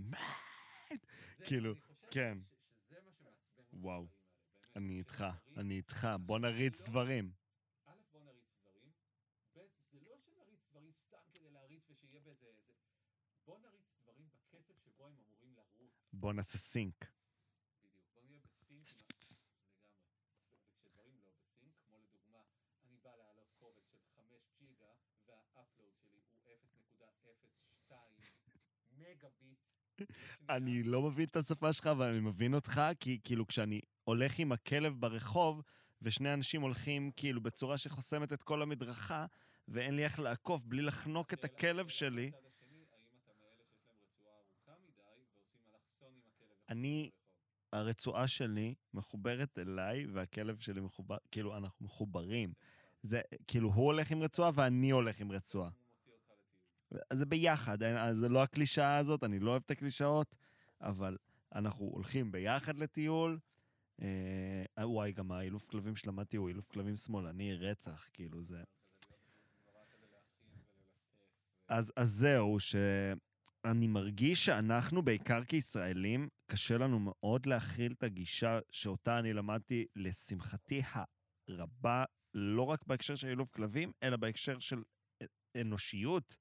כאילו, כן. שזה מה שמעצבן וואו. אני איתך, אני איתך, בוא נריץ לא- דברים. א', בוא נריץ דברים, ב', זה לא שנריץ דברים סתם כדי להריץ ושיהיה באיזה... איזה- בוא נריץ דברים בקצב שבו הם אמורים לרוץ. בוא נעשה סינק. בדיוק. בוא נהיה בסינק לגמרי. וכשדברים לא בסינק, כמו לדוגמה, אני בא להעלות קובץ של 5 ג'יגה, והאפלוד שלי הוא 0.02 מגה ביט. לשנייה. אני לא מבין את השפה שלך, אבל אני מבין אותך, כי כאילו כשאני הולך עם הכלב ברחוב, ושני אנשים הולכים כאילו בצורה שחוסמת את כל המדרכה, ואין לי איך לעקוף בלי לחנוק את השאלה- הכלב השאלה שלי, מהצד השני, האם אתה מאלה שיש להם רצועה ארוכה מדי, ועושים אלכסון עם הכלב? אני- ברחוב? הרצועה שלי מחוברת אליי, והכלב שלי מחובר, כאילו, אנחנו מחוברים. זה, כאילו, הוא הולך עם רצועה ואני הולך עם רצועה. זה ביחד, זה לא הקלישאה הזאת, אני לא אוהב את הקלישאות, אבל אנחנו הולכים ביחד לטיול. אה, וואי, גם האילוף כלבים שלמדתי הוא אילוף כלבים שמאלני רצח, כאילו זה... אז, אז זהו, שאני מרגיש שאנחנו, בעיקר כישראלים, קשה לנו מאוד להכיל את הגישה שאותה אני למדתי, לשמחתי הרבה, לא רק בהקשר של אילוף כלבים, אלא בהקשר של אנושיות.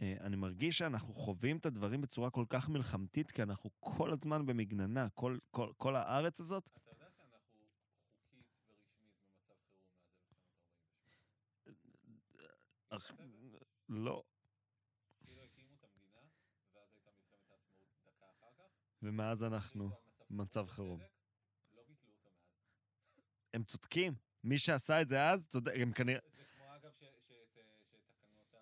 אה, אני מרגיש שאנחנו חווים את הדברים בצורה כל כך מלחמתית, כי אנחנו כל הזמן במגננה, כל, כל, כל הארץ הזאת. אתה יודע שאנחנו חוקית ורשמית במצב חירום מאז 1948? אך- ידעת את זה? לא. כאילו הקימו את המדינה, ואז הייתה מלחמת העצמאות דקה אחר כך. ומאז אנחנו... הכריזו על מצב חירום. הם צודקים. מי שעשה את זה אז, צודק, הם כנראה... זה כמו אגב אה, שתקנות אה, חוק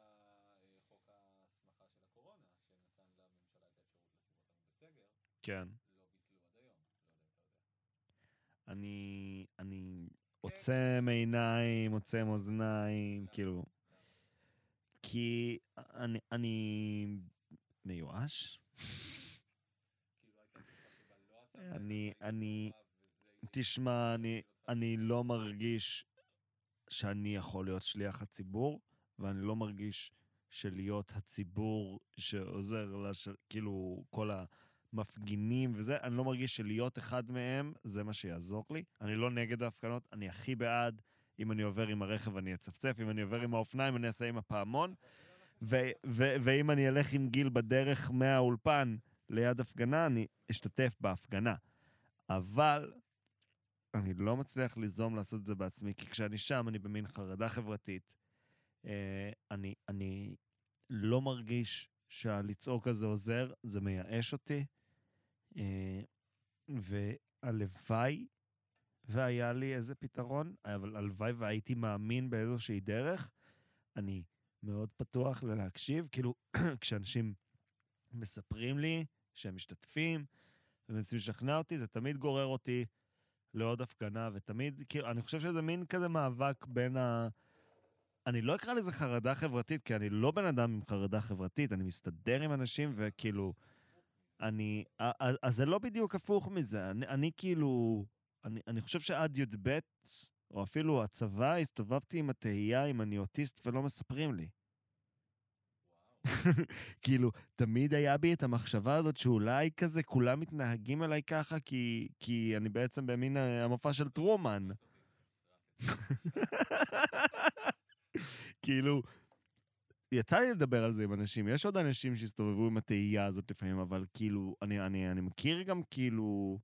ההסמכה של הקורונה, שנתן לממשלה את האפשרות לשים אותנו בסגר, כן. לא ביטלו עד היום. לא. אני... אני עוצם עיניים, עוצם אוזניים, כאילו... כי אני... אני... מיואש? כאילו הייתה תקופה שבה לא עצרת, אני- אני- תשמע, אני, אני לא מרגיש שאני יכול להיות שליח הציבור, ואני לא מרגיש שלהיות הציבור שעוזר, לש... כאילו, כל המפגינים וזה, אני לא מרגיש שלהיות אחד מהם, זה מה שיעזור לי. אני לא נגד ההפגנות, אני הכי בעד. אם אני עובר עם הרכב אני אצפצף, אם אני עובר עם האופניים אני אעשה עם הפעמון, ואם אני אלך עם גיל בדרך מהאולפן ליד הפגנה, אני אשתתף בהפגנה. אבל אני לא מצליח ליזום לעשות את זה בעצמי, כי כשאני שם אני במין חרדה חברתית. אה, אני, אני לא מרגיש שהלצעוק הזה עוזר, זה מייאש אותי. אה, והלוואי והיה לי איזה פתרון, אבל הלוואי והייתי מאמין באיזושהי דרך. אני מאוד פתוח ללהקשיב, כאילו, כשאנשים מספרים לי שהם משתתפים ומנסים לשכנע אותי, זה תמיד גורר אותי לעוד הפגנה, ותמיד, כאילו, אני חושב שזה מין כזה מאבק בין ה... אני לא אקרא לזה חרדה חברתית, כי אני לא בן אדם עם חרדה חברתית, אני מסתדר עם אנשים, וכאילו, אני... אז זה לא בדיוק הפוך מזה. אני, אני כאילו... אני, אני חושב שעד י"ב, או אפילו הצבא, הסתובבתי עם התהייה אם אני אוטיסט ולא מספרים לי. כאילו, תמיד היה בי את המחשבה הזאת שאולי כזה כולם מתנהגים אליי ככה, כי, כי אני בעצם במין אה, המופע של טרומן. כאילו, יצא לי לדבר על זה עם אנשים, יש עוד אנשים שהסתובבו עם התהייה הזאת לפעמים, אבל כאילו, אני, אני, אני מכיר גם כאילו,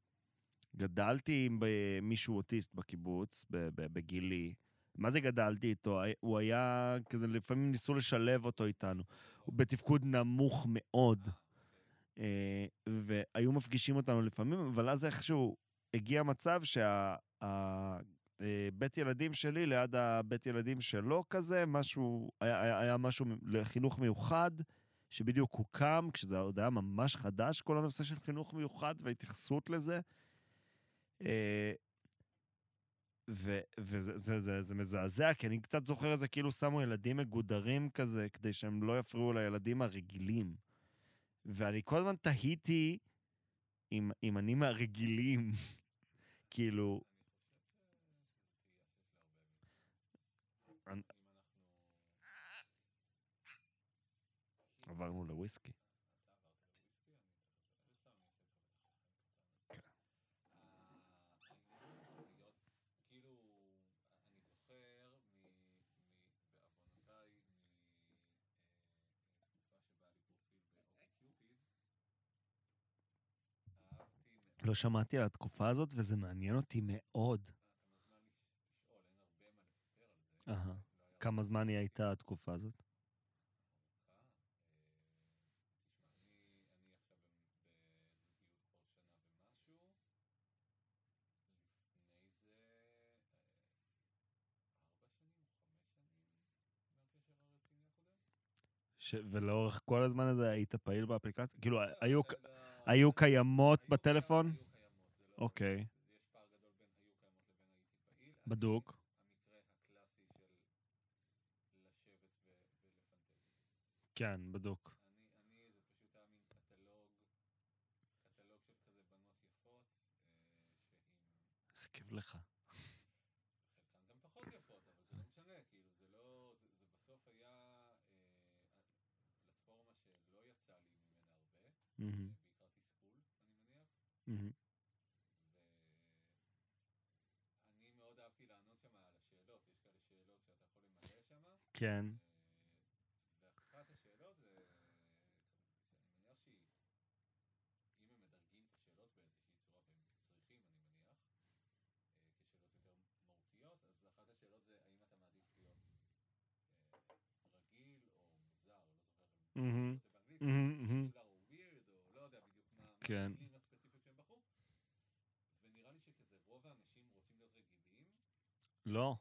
גדלתי עם ב- מישהו אוטיסט בקיבוץ, בגילי. מה זה גדלתי איתו? הוא היה כזה, לפעמים ניסו לשלב אותו איתנו. הוא בתפקוד נמוך מאוד. אה, והיו מפגישים אותנו לפעמים, אבל אז איכשהו הגיע מצב שהבית ילדים שלי ליד הבית ילדים שלו כזה, משהו, היה, היה, משהו לחינוך מיוחד, שבדיוק הוקם, כשזה עוד היה ממש חדש, כל הנושא של חינוך מיוחד וההתייחסות לזה. וזה זה, זה, זה מזעזע, כי אני קצת זוכר את זה כאילו שמו ילדים מגודרים כזה, כדי שהם לא יפריעו לילדים הרגילים. ואני כל הזמן תהיתי אם, אם אני מהרגילים, כאילו... עברנו לוויסקי. כן. כאילו, אני זוכר מ- מ- בעוונותיי, מתקופה שבה לי פרופיל באוקיקיופיד, אהבתי מאוד, לא שמעתי על התקופה הזאת, וזה מעניין אותי מאוד. כמה זמן היא הייתה התקופה הזאת? ש... ולאורך כל הזמן הזה היית פעיל באפליקציה? כאילו, היו, היו קיימות בטלפון? אוקיי. יש פער גדול בין היו קיימות לבין הייתי פעיל. אני- בדוק. המקרה הקלאסי של לשבת ו- ולפנטז. כן, בדוק. אני, אני, זה פשוט היה מין קטלוג, קטלוג של כזה בנות יפות, אה, שעם איזה כיף לך. חלקן גם פחות יפות, אבל זה לא משנה, כאילו, זה לא, זה, זה בסוף היה אה, פלטפורמה שלא יצא לי ממנה הרבה, מהמם, בעיקר תסכול, אני מניח, מהמם. ואני מאוד אהבתי לענות שם על השאלות, יש כאלה שאלות שאתה יכול למלא שם, כן. ואחת השאלות זה, שאני מניח שהיא, אם הם מדרגים את השאלות באיזושהי צורה, והם צריכים, אני מניח, אה, כשאלות יותר מהותיות, אז אחת השאלות זה, האם אתה מעדיף להיות אה, מהמם. רוצה באנגלית, מהמם, מהמם. פופולר או ווירד, או לא יודע בדיוק מה כן. המילים הספציפיות שהם בחרו. ונראה לי שכזה רוב האנשים רוצים להיות רגילים. לא.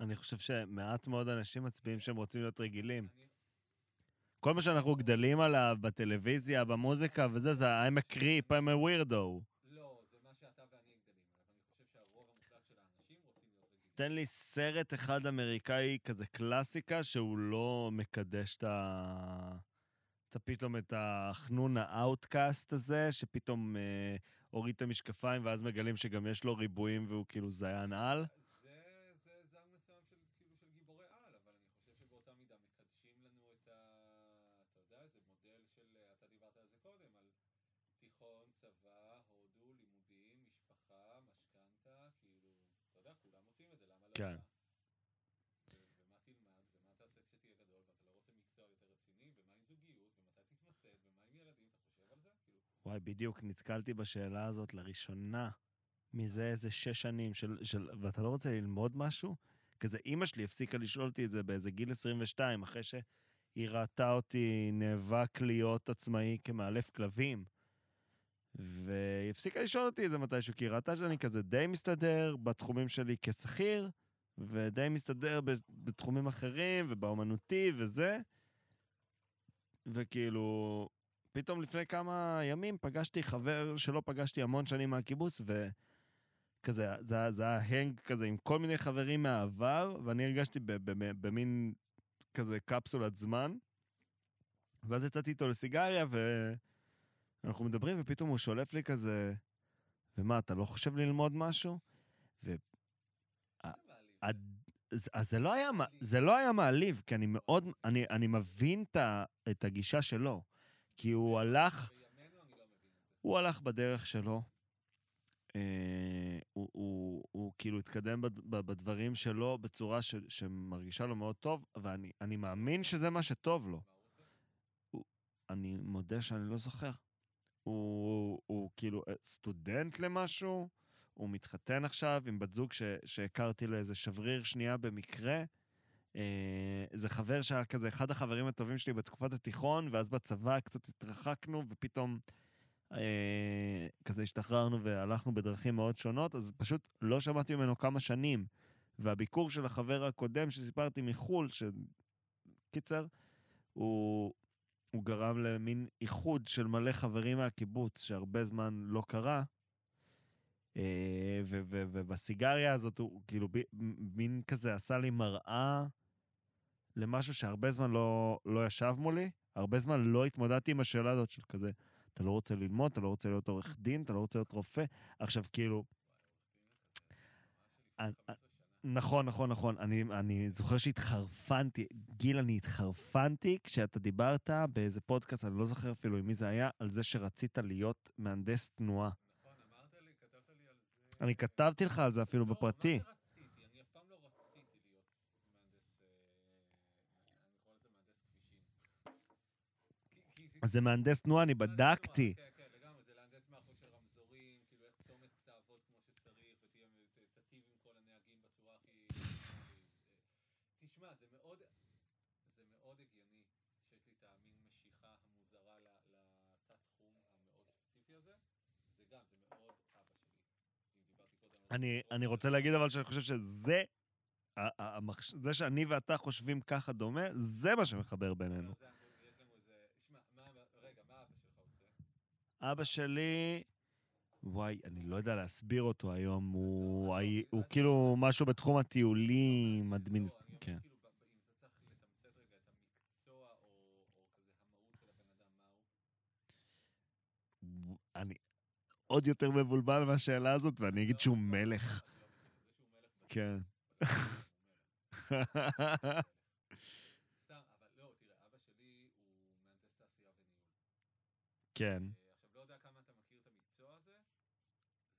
אני חושב שמעט מאוד אנשים מצביעים שהם רוצים להיות רגילים. כל מה שאנחנו גדלים עליו בטלוויזיה, במוזיקה וזה, זה I'm a creep, I'm a weirdo. לא, זה מה שאתה ואני גדלים עליו. אני חושב שהרוב המוחלט של האנשים רוצים להיות רגילים. תן לי סרט אחד אמריקאי כזה קלאסיקה שהוא לא מקדש את ה... אתה פתאום את החנון ה outcast הזה, שפתאום אה, הוריד את המשקפיים ואז מגלים שגם יש לו ריבועים והוא כאילו זיין על. זה, זה זן מסוים של, כאילו, של גיבורי על, אבל אני חושב שבאותה מידה מקדשים לנו את ה... אתה יודע, איזה מודל של... אתה דיברת על זה קודם, על תיכון, צבא, הודו, לימודים, משפחה, משכנתה, כאילו, אתה יודע, כולם עושים את זה, למה לא כן. אתה? ו- ומה תלמד, ומה תעשה כשתהיה גדול, ואתה לא רוצה מקצוע יותר רציני, ומה עם זוגיות, ומתי תתמסד, ומה עם ילדים, אתה חושב על זה? כאילו, וואי, בדיוק נתקלתי בשאלה הזאת לראשונה מזה איזה שש שנים, של, של, ואתה לא רוצה ללמוד משהו? כזה, אימא שלי הפסיקה לשאול אותי את זה באיזה גיל 22, אחרי שהיא ראתה אותי נאבק להיות עצמאי כמאלף כלבים. והיא הפסיקה לשאול אותי את זה מתישהו, כי היא ראתה שאני כזה די מסתדר בתחומים שלי כשכיר, ודי מסתדר בתחומים אחרים, ובאומנותי וזה. וכאילו, פתאום לפני כמה ימים פגשתי חבר שלא פגשתי המון שנים מהקיבוץ, וכזה, זה, זה היה הנג כזה עם כל מיני חברים מהעבר, ואני הרגשתי במין כזה קפסולת זמן. ואז יצאתי איתו לסיגריה, ואנחנו מדברים, ופתאום הוא שולף לי כזה, ומה, אתה לא חושב ללמוד משהו? הד- אז זה לא היה, זה לא היה מעליב, כי אני מאוד, אני, אני מבין את הגישה שלו. כי הוא הלך. הוא הלך בדרך שלו. אה, הוא, הוא, הוא כאילו התקדם בדברים שלו בצורה ש, שמרגישה לו מאוד טוב, ואני אני מאמין שזה מה שטוב לו. הוא? אני מודה שאני לא זוכר. הוא, הוא כאילו אה, סטודנט למשהו, הוא מתחתן עכשיו עם בת זוג ש, שהכרתי לאיזה שבריר שנייה במקרה. אה, זה חבר שהיה כזה אחד החברים הטובים שלי בתקופת התיכון, ואז בצבא קצת התרחקנו, ופתאום אה, כזה השתחררנו והלכנו בדרכים מאוד שונות, אז פשוט לא שמעתי ממנו כמה שנים. והביקור של החבר הקודם שסיפרתי מחו"ל, שקיצר, הוא, הוא גרם למין איחוד של מלא חברים מהקיבוץ, שהרבה זמן לא קרה. אה, ובסיגריה הזאת הוא כאילו מין כזה עשה לי מראה למשהו שהרבה זמן לא, לא ישב מולי, הרבה זמן לא התמודדתי עם השאלה הזאת של כזה, אתה לא רוצה ללמוד, אתה לא רוצה להיות עורך דין, אתה לא רוצה להיות רופא. עכשיו כאילו, ממש אני- לפני 15 שנה. נכון, נכון, נכון. אני, אני זוכר שהתחרפנתי, גיל, אני התחרפנתי כשאתה דיברת באיזה פודקאסט, אני לא זוכר אפילו עם מי זה היה, על זה שרצית להיות מהנדס תנועה. נכון, אמרת לי, כתבת לי על זה. אני כתבתי לך על זה אפילו לא, בפרטי. מה שלי. אם דיברתי קודם על... אני, אני רוצה להגיד אבל שאני חושב שזה. זה שאני ואתה חושבים ככה דומה, זה מה שמחבר בינינו. לא, זה- יש לנו איזה... שמע, מה- רגע, מה אבא שלך עושה? אבא שלי, וואי, אני לא יודע להסביר אותו היום, הוא. כאילו משהו בתחום הטיולים, לא, אומר כן. כאילו? אני עוד יותר מבולבל מהשאלה הזאת, ואני אגיד לא, שהוא לא, מלך. לא כן. בטוח, הוא מלך. סתם, אבל לא, תראה, אבא שלי הוא מהנדס תעשייה וניהול. כן. אה, עכשיו, לא יודע כמה אתה מכיר את המקצוע הזה,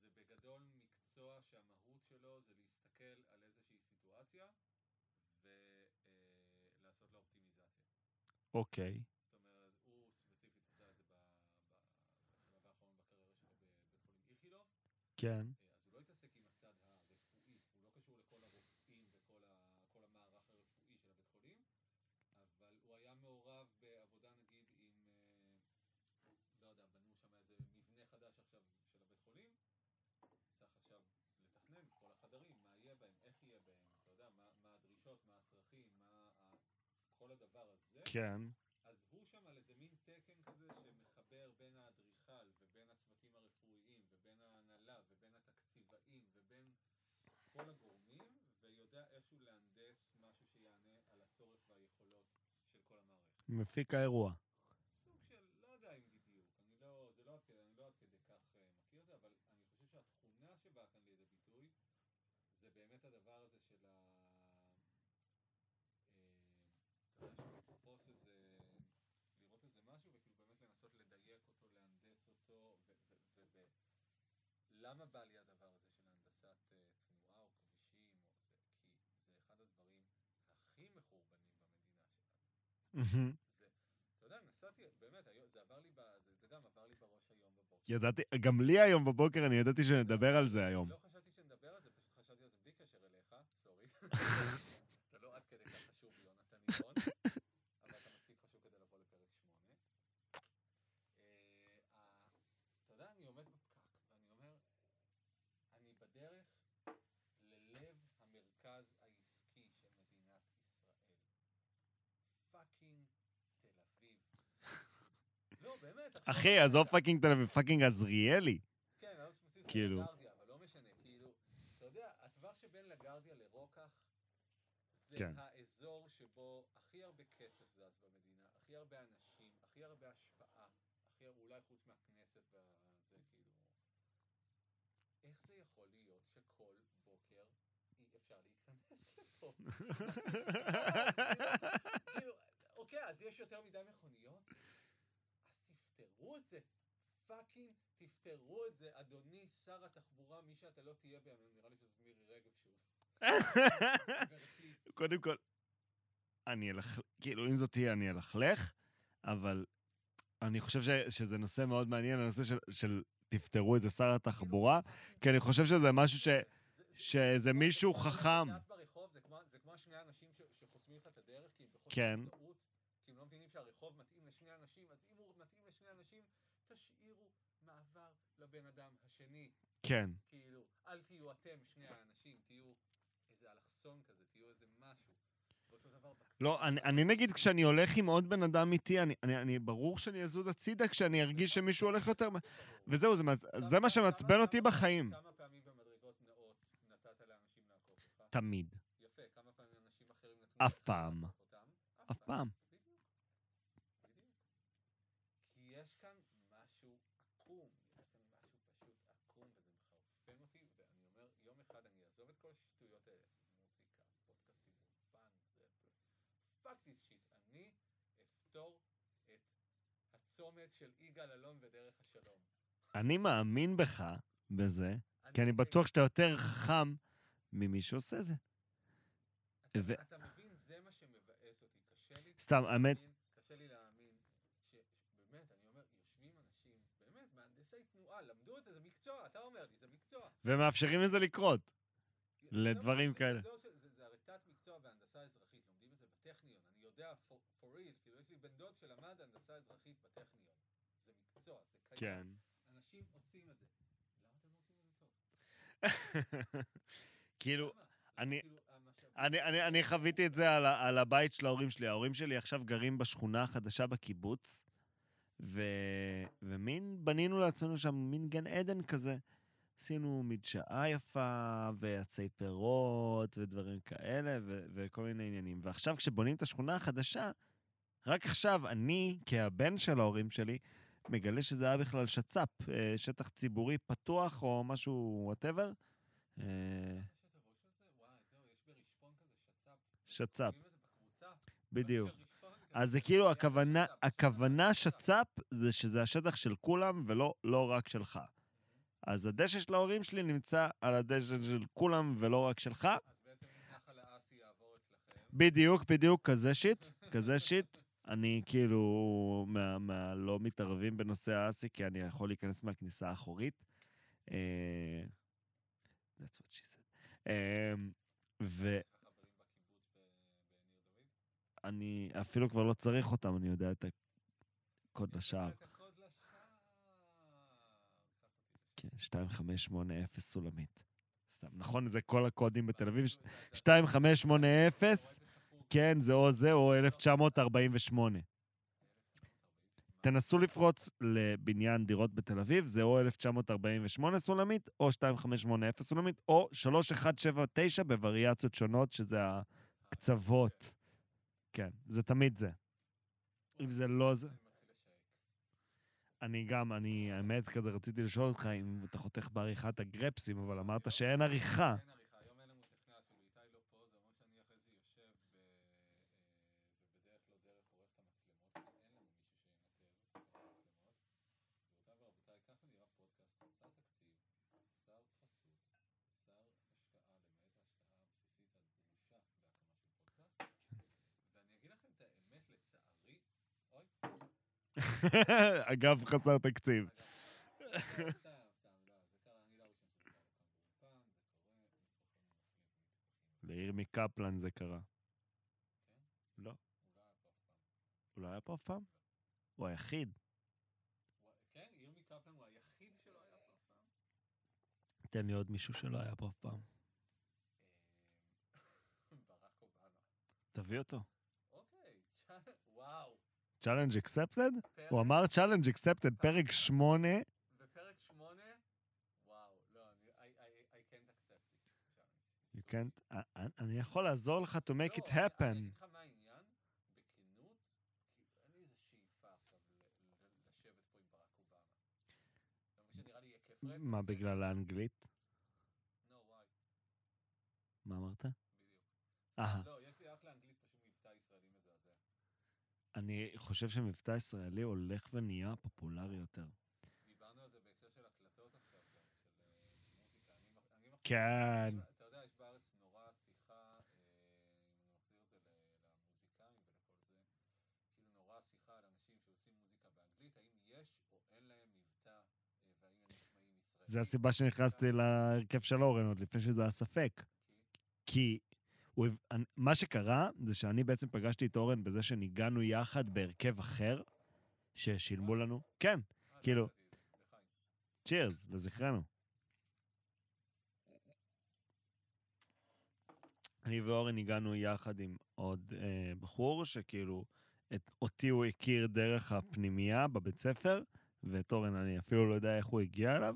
זה בגדול מקצוע שהמהות שלו זה להסתכל על איזושהי סיטואציה ולעשות לה אופטימיזציה. אוקיי. זאת אומרת, הוא ספציפית עשה את זה ב- ב- בשלב האחרון בקריירה שלו בבית חולים איכילוב, כן. אה, אז הוא לא התעסק עם הצד הרפואי, הוא לא קשור לכל הרופאים וכל ה- כל המערך הרפואי של הבית חולים, אבל הוא היה מעורב בעבודה היכולות, מה הצרכים, מה ה- כל הדבר הזה, כן. אז הוא שם על איזה מין תקן כזה שמחבר בין האדריכל ובין הצוותים הרפואיים ובין ההנהלה ובין התקציבאים ובין כל הגורמים, ויודע איכשהו להנדס משהו שיענה על הצורך והיכולות של כל המערכת. מפיק האירוע. סוג של, לא יודע אם בדיוק, אני לא, זה לא עד כדי, אני לא עד כדי כך אה, מכיר את זה, אבל אני חושב שהתכונה שבאה כאן לידי ביטוי, זה באמת הדבר הזה של ה... אה, אתה יודע, של לתפוס איזה, לראות איזה משהו, וכאילו באמת לנסות לדייק אותו, להנדס אותו, ו... ו, ו, ו למה בא לי הדבר הזה של הנדסת אה, תנועה או כבישים, או זה, כי זה אחד הדברים הכי מחורבנים במדינה שלנו. זה, אתה יודע, נסעתי, באמת, זה עבר לי, זה, זה גם עבר לי בראש היום בבוקר. ידעתי, גם לי היום בבוקר, אני ידעתי שנדבר על זה היום. לא חשבתי שנדבר על זה, פשוט חשבתי על זה בלי קשר אליך, סורי. אתה לא עד כדי כך חשוב, יונתן נירון, אבל אתה מספיק חשוב כדי לבוא לפרק שמונה. אה, ה- אתה יודע, אני עומד בפקק, ואני אומר, אני בדרך ללב המרכז העסקי של מדינת ישראל. fucking תל אביב. לא, באמת. עכשיו אחי, עזוב. fucking תל אביב, fucking עזריאלי. כן, לא ספציפית כאילו. לגרדיה, אבל לא משנה, כאילו, אתה יודע, הטווח שבין לגרדיה לרוקח, זה כן. האזור שבו הכי הרבה כסף זז במדינה, הכי הרבה אנשים, הכי הרבה השפעה, הכי הרבה, אולי חוץ מהכנסת והזה, כאילו, איך זה יכול להיות שכל בוקר אי אפשר להיכנס לפה? כאילו, אוקיי, אז יש יותר מדי מכוניות? תפתרו את זה. פאקינג תפתרו את זה, אדוני שר התחבורה, מי שאתה לא תהיה בימים, נראה לי שזאת מירי רגב שוב. קודם כל, אני אלך, כאילו, אם זאת תהיה, אני אלכלך, אבל אני חושב ש, שזה נושא מאוד מעניין, הנושא של, של תפתרו את זה שר התחבורה, כי אני חושב שזה משהו ש... זה- זה- שזה כמו- מישהו חכם. נתקעת ברחוב, זה כמו- זה כמו שני אנשים ש- שחוסמים לך את הדרך, כי הם בחוסר כן. מודעות, כי הם לא מבינים שהרחוב מתאים לשני אנשים, אז אם הוא מתאים לשני אנשים, תשאירו מעבר לבן אדם השני. כן. כאילו, אל תהיו אתם שני האנשים, תהיו איזה אלכסון כזה, תהיו איזה משהו. לא, אני, אני נגיד, כשאני הולך עם עוד בן אדם איתי, אני, אני, אני ברור שאני אזוז הצידה כשאני ארגיש שמישהו הולך יותר... וזהו, זה, זה מה שמעצבן אותי בחיים. כמה פעמים במדרגות נאות נתת לאנשים לעקוף אותך? תמיד. יפה, כמה פעמים אנשים אחרים אף פעם. אף פעם. בדיוק. בדיוק. כי יש כאן משהו עקום, יש כאן משהו פשוט עקום, וזה מחרפן אותי, ואני אומר, יום אחד אני אעזוב את כל השטויות האלה, מוזיקה, פודקאסטים, אולפן, זה... fuck this shit, אני אפתור את הצומת של יגאל אלון ודרך השלום. אני מאמין בך, בזה, כי אני בטוח שאתה יותר חכם ממי שעושה זה. אתה, ו- אתה מבין, זה מה שמבאס אותי. קשה לי... סתם, האמת- להאמין- קשה לי להאמין שבאמת, אני אומר, יושבים אנשים, באמת, מהנדסי תנועה, למדו את זה, זה מקצוע, אתה אומר לי, זה מקצוע. ומאפשרים לזה לקרות. לדברים כאלה. זה, זה, זה, זה הרי תת מקצוע בהנדסה אזרחית, לומדים את זה בטכניון, אני יודע, for, for real, כאילו יש לי בן דוד שלמד הנדסה אזרחית בטכניון. זה מקצוע, זה קיים. כן. אנשים עושים את זה. למה אתם לא עושים את זה טוב? כאילו? אני- כאילו, אני, אני, אני חוויתי את זה על, על הבית של ההורים שלי. ההורים שלי עכשיו גרים בשכונה החדשה בקיבוץ, ו, ומין בנינו לעצמנו שם מין גן עדן כזה. עשינו מדשאה יפה, ועצי פירות, ודברים כאלה, ו, וכל מיני עניינים. ועכשיו, כשבונים את השכונה החדשה, רק עכשיו אני, כהבן של ההורים שלי, מגלה שזה היה בכלל שצ"פ, אה, שטח ציבורי פתוח או משהו, whatever. כזה שצ"פ. שצ"פ, רואים את זה בקבוצה? בדיוק. אז זה כאילו הכוונה, שצ"פ, הכוונה שצ"פ. שצ"פ זה שזה השטח של כולם ולא לא רק שלך. אז הדשא של ההורים שלי נמצא על הדשא של כולם ולא רק שלך. אז בעצם נחל האסי יעבור אצלכם... בדיוק, בדיוק, כזה שיט, כזה שיט. אני כאילו מה, מה לא מתערבים בנושא האסי, כי אני יכול להיכנס מהכניסה האחורית. אה, That's what she said. אה, ב- בניר דוד? אפילו כבר לא צריך אותם, אני יודע את הקוד לשער. כן, 2580 סולמית. סתם, נכון, זה כל הקודים בתל אביב. ש- זה- זה- 2580, כן, זה או זה או 1948. תנסו לפרוץ לבניין דירות בתל אביב, זה או 1948 סולמית, או 2580 סולמית, או 3179 בווריאציות שונות, שזה הקצוות. כן, זה תמיד זה. אם זה לא זה... אני גם, אני, האמת, כזה רציתי לשאול אותך אם אתה חותך בעריכת הגרפסים, אבל אמרת שאין עריכה. אין עריכה, היום אין לנו טכנאי, אפילו איתי לא פה, זה אומר שאני אחרי זה יושב ב... אה, ובדרך לא דרך עורך את המצלמות, כי אין לנו מישהו שינתב את המצלמות. גבירותיי ורבותיי, ככה נראה פודקאסט חסר תקציב, חסר חסות, חסר השקעה, למעט ההשקעה הבסיסית הדרושה בהקמה של פודקאסט. ואני אגיד לכם את האמת, לצערי, אוי, אגב, חסר תקציב. אגב, סתם, סתם, לא, זה קרה, אני לא הראשון שזה קרה כאן באולפן, זה קורה, מיקרופונים נופלים לירמי קפלן זה קרה. לא. הוא לא היה פה אף פעם. הוא היחיד. כן, ירמי קפלן הוא היחיד שלא היה פה אף פעם. תן לי עוד מישהו שלא היה פה אף פעם. אה, ברק אובמה. תביא אותו. Challenge accepted? פרק- הוא אמר challenge accepted, פרק שמונה. בפרק שמונה, וואו, לא, אני, I, I, I can't accept this challenge. You can't... אני- אני יכול לעזור לך to make it לא, אני- אני happen. אגיד לך מה העניין, בכנות, כי אין לי איזה שאיפה עכשיו ל- ל- לשבת פה עם ברק אובמה. למרות שנראה לי יהיה כיף רצח. מה, כן? בגלל האנגלית? No, why? מה אמרת? בדיוק. אהה. לא, יש לי אחלה אנגלית, פשוט מבטא ישראלי מזעזע. אני חושב שמבטא ישראלי הולך ונהיה פופולרי יותר. דיברנו על זה בהקשר של הקלטות עכשיו, של אה, מוזיקה. כן. אתה יודע, יש בארץ נורא שיחה, אה, אם אני מחזיר את זה למוזיקאים ולכל זה, כאילו נורא שיחה על אנשים שעושים מוזיקה באנגלית, האם יש או אין להם מבטא, אה, והאם הם נשמעים ישראלים. זה הסיבה שנכנסתי להרכב של אורן עוד לפני שזה היה ספק. כי הוא, מה שקרה זה שאני בעצם פגשתי את אורן בזה שניגענו יחד בהרכב אחר, ששילמו לנו. כן, אה, כאילו-. צ'ירס, לזכרנו. אני ואורן הגענו יחד עם עוד אה, בחור, שכאילו, את, אותי הוא הכיר דרך הפנימייה בבית ספר, ואת אורן אני אפילו לא יודע איך הוא הגיע אליו,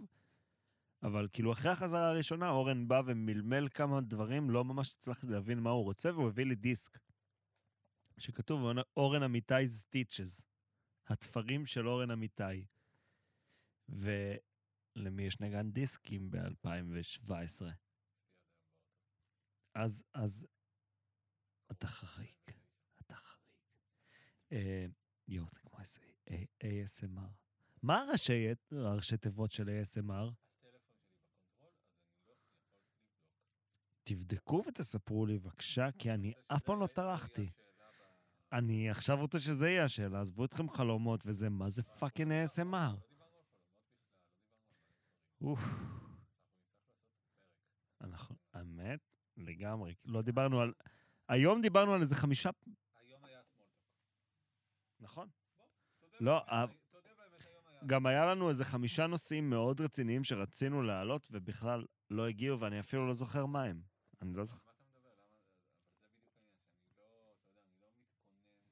אבל כאילו אחרי החזרה הראשונה, אורן בא ומלמל כמה דברים, לא ממש הצלחתי להבין מה הוא רוצה, והוא הביא לי דיסק, שכתוב אורן אמיתי סטיצ'ז, התפרים של אורן אמיתי. ולמי יש נגן דיסקים ב-2017? אז, אז, אתה חריג, אתה חריג. אה, יואו, זה כמו ASMR. מה הראשי תיבות של ASMR? הטלפון שלי בקונטרול, אז אני לא יכול לבדוק. תבדקו ותספרו לי בבקשה, כי אני אף פעם לא טרחתי. אני עכשיו רוצה שזה יהיה השאלה, עזבו אתכם חלומות וזה, מה זה fucking ASMR? אוף, אנחנו האמת, לגמרי. לא דיברנו על... היום דיברנו על איזה חמישה... היום היה סמולטוק. נכון. לא, באמת, ה- אני- תודה באמת, היום היה... גם היה לנו איזה חמישה נושאים מאוד רציניים שרצינו להעלות, ובכלל לא הגיעו, ואני אפילו לא זוכר מה הם. אני לא זוכר. מה אתה מדבר? למה... אבל זה בדיוק העניין, שאני לא, אתה יודע, אני לא מתכונן כאן.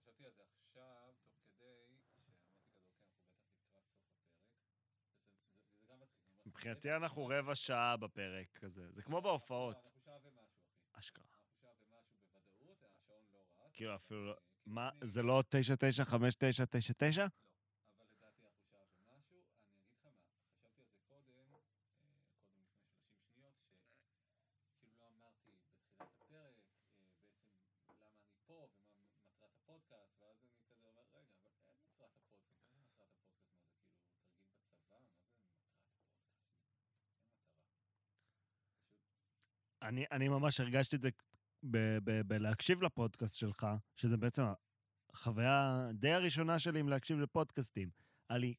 חשבתי על זה עכשיו, תוך כדי, שאמרתי כזה, אוקיי, אנחנו בטח לקראת סוף הפרק. וזה זה- זה גם מצחיק. מבחינתי אנחנו רבע שעה בפרק כזה. זה כמו לא, בהופעות. אנחנו שעה ומשהו, אחי. אשכרה. אנחנו שעה ומשהו בוודאות, השעון לא רץ. כאילו, אפילו לא- אה, כאילו, מה, אני- זה לא 995999? לא, אבל לדעתי אנחנו שעה ומשהו. אני אגיד לך מה, חשבתי על זה קודם, אה, קודם לפני 30 שניות, שכאילו לא אמרתי בתחילת הפרק, אה, בעצם למה אני פה ומה מטרת הפודקאסט, ואז אני כזה אומר, רגע, אבל אין מטרת הפודקאסט, מה זה מטרת הפודקאסט? מה זה כאילו תרגיל בצבא? מה זה מטרת הפודקאסט? אין מטרה. פשוט אני, אני ממש הרגשתי את זה בלהקשיב לפודקאסט שלך, שזה בעצם החוויה די הראשונה שלי עם להקשיב לפודקאסטים. היה לי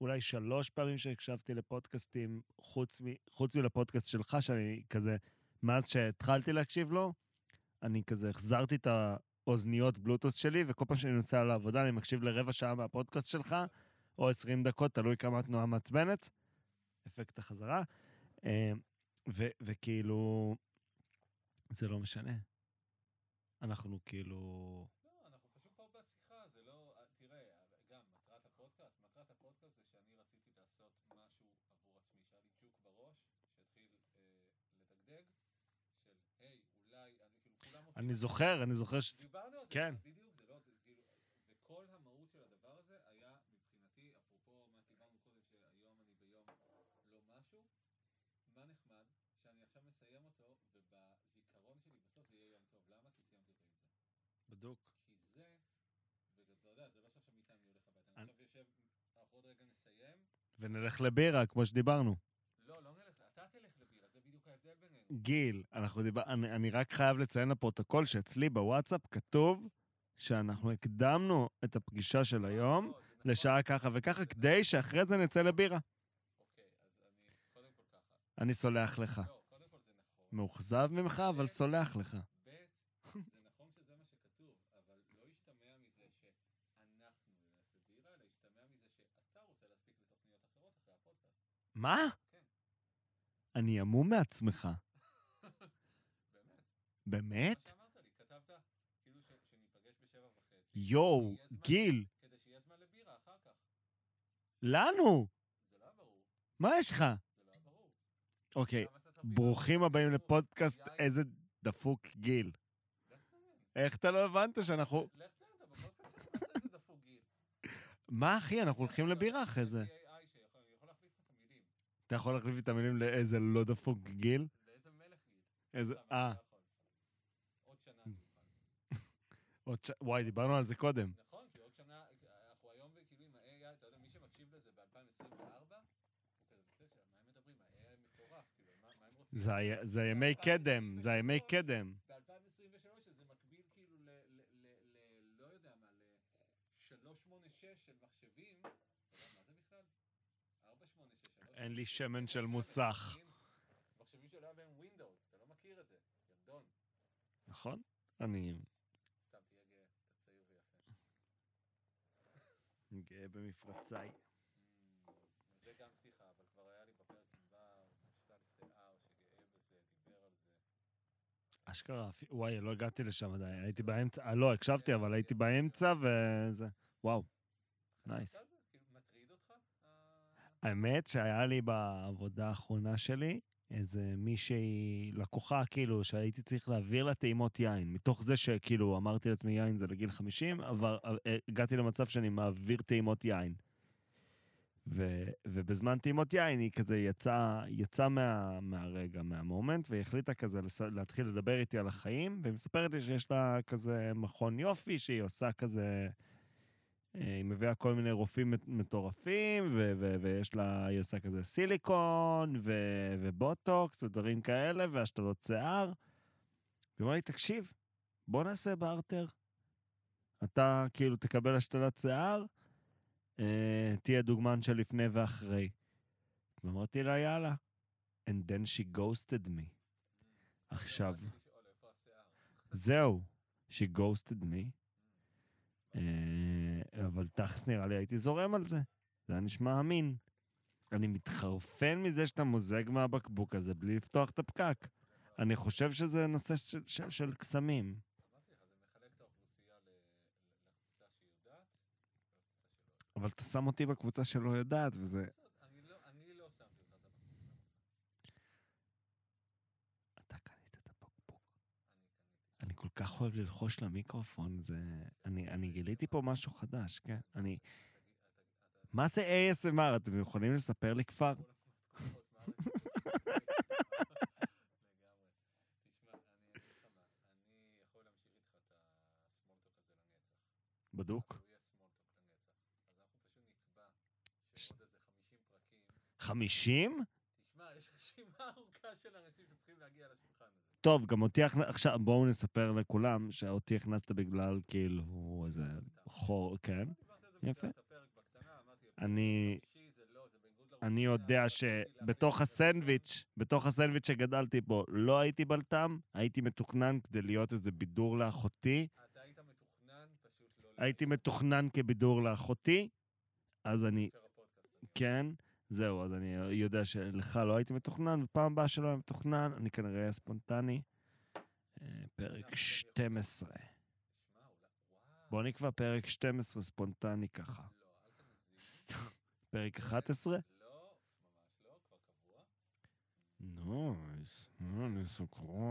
אולי שלוש פעמים שהקשבתי לפודקאסטים, חוץ, מ, חוץ מלפודקאסט שלך, שאני כזה, מאז שהתחלתי להקשיב לו, אני כזה החזרתי את האוזניות בלוטוס שלי, וכל פעם שאני נוסע לעבודה אני מקשיב לרבע שעה מהפודקאסט שלך, או 20 דקות, תלוי כמה התנועה מעצבנת. אפקט החזרה. ו- וכאילו, זה לא משנה. אנחנו כאילו... לא, אנחנו פשוט פה בשיחה, זה לא... אה, תראה, גם מטרת הפודקאסט, מטרת הפודקאסט זה שאני רציתי לעשות משהו עבור עצמי, שהיה לי ג'וק בראש, שהתחיל אה, לדגדג, של היי, אולי, אני כאילו, כולם עושים... אני. זוכר, אני זוכר ש... דיברנו על זה, כן. בדיוק, זה לא, זה כאילו, וכל המהות של הדבר הזה היה מבחינתי, אפרופו מה שדיברנו קודם, שהיום אני ביום לא משהו, מה נחמד, שאני עכשיו מסיים אותו, ובזיכרון שלי בסוף זה יהיה יום טוב. למה? כי סיימתי אותו עם זה. בדוק. כי זה, ואתה יודע, זה לא שעכשיו מיטה אני הולך הביתה, אני- אני עכשיו יושב, אנחנו עוד רגע נסיים. ונלך לבירה, כמו שדיברנו. לא, לא נלך, אתה תלך לבירה, זה בדיוק ההבדל בינינו. גיל, אנחנו דיבר... אני, אני רק חייב לציין לפרוטוקול שאצלי בוואטסאפ כתוב שאנחנו הקדמנו את הפגישה של היום לא, זה נכון. לשעה ככה וככה, כדי שאחרי זה נצא לבירה. אוקיי, אני, סולח לך. לא, נכון. מאוכזב ממך, אבל סולח לך. ב', זה נכון שזה מה שכתוב, אבל לא ישתמע מזה שאנחנו נלך לבירה, אלא ישתמע מזה שאתה רוצה להספיק לתוכניות אחרות אחרי הפודקאסט. מה? אני המום מעצמך. באמת. כאילו. יואו, גיל, כדי שיהיה זמן לבירה אחר כך. לנו! זה לא ברור. מה יש לך? זה לא ברור. אוקיי, ברוכים הבאים? לפודקאסט איזה דפוק גיל. איך אתה לא הבנת שאנחנו... מה אחי, אנחנו הולכים לבירה אחרי זה. יש לי AI שיכול יכול להחליף לך את המילים. אתה יכול להחליף לי את המילים לאיזה לא דפוק גיל? לאיזה מלך גיל. איזה... אה, לא. עוד שנה. וואי, דיברנו על זה קודם. נכון, כי עוד שנה, אנחנו היום כאילו עם ה-AI, אתה יודע, מי שמקשיב לזה ב-2024, הוא כזה בסדר, מה הם מדברים? ה-AI מטורף, כאילו? זה הימי קדם, זה הימי קדם. ב-2023, שזה מקביל כאילו ל... ל- ל- ל- לא יודע מה, ל-386 של מחשבים, אתה יודע מה זה בכלל? 486, 386. אין לי שמן של מוסך. מחשבים- שלא היה בהם Windows, אתה לא מכיר את זה, ירדון. נכון? אני סתם תהיה גאה, אתה צעיר ויפה. גאה במפרציי. Mm, זה גם שיחה, אבל כבר היה לי בפרק עם בר, שתל שיער, שגאה בזה, דיבר על זה. אשכרה, וואי, לא הגעתי לשם עדיין, הייתי באמצע, אה, לא, הקשבתי, אבל הייתי באמצע וזה, וואו. נייס. חשבת על זה? כאילו, מטריד אותך? ה- האמת שהיה לי בעבודה האחרונה שלי איזה מישהי, לקוחה כאילו, שהייתי צריך להעביר לה טעימות יין. מתוך זה שכאילו אמרתי לעצמי יין זה לגיל 50, אבל אה, הגעתי למצב שאני מעביר טעימות יין. ו, ובזמן טעימות יין היא כזה יצאה יצא מה, מהרגע, מהמומנט, והיא החליטה כזה לס, להתחיל לדבר איתי על החיים, והיא מספרת לי שיש לה כזה מכון יופי, שהיא עושה כזה... אה, היא מביאה כל מיני רופאים מט- מטורפים, ו- ו- ויש לה, היא עושה כזה סיליקון, ו- ובוטוקס, ודברים כאלה, והשתלות שיער. היא אמרה לי, תקשיב, בוא נעשה בארטר. אתה כאילו תקבל השתלת שיער, אה, תהיה דוגמן של לפני ואחרי. ואמרתי לה, יאללה. And then she ghosted me. עכשיו? זהו, she ghosted me. אה, אבל תכלס נראה לי הייתי זורם על זה. זה היה נשמע אמין. אני מתחרפן מזה שאתה מוזג מהבקבוק הזה בלי לפתוח את הפקק. אני חושב שזה נושא של, של, של קסמים. אבל אתה שם אותי בקבוצה שלא יודעת, וזה... בסדר, אני לא- אני לא שמתי אותך, אתה בקבוצה. אתה קנית את הבקבוק. אני קניתי. אני כל כך אוהב ללחוש למיקרופון, זה... אני, אני גיליתי פה משהו חדש, כן? אני... מה זה ASMR? אתם יכולים לספר לי כבר? בדוק. הוא יהיה סמולטוק לנצח. אז אנחנו פשוט נקבע שעוד איזה 50 פרקים. 50? תשמע, יש רשימה ארוכה של אנשים טוב, גם אותי הכנסת... עכשיו, בואו נספר לכולם שאותי הכנסת בגלל כאילו איזה חור, כן. יפה. אני- אני יודע שבתוך הסנדוויץ', בתוך הסנדוויץ' שגדלתי בו, לא הייתי בלטם, הייתי מתוכנן כדי להיות איזה בידור לאחותי. אתה היית מתוכנן, פשוט לא... הייתי. מתוכנן כבידור לאחותי, אז אני. כן, זהו, אז אני יודע שלך לא הייתי מתוכנן, ופעם הבאה שלא היה מתוכנן, אני כנראה אהיה ספונטני. אה, פרק 12. שמע, אולי... וואו. בוא נקבע פרק 12 ספונטני ככה. פרק 11? לא,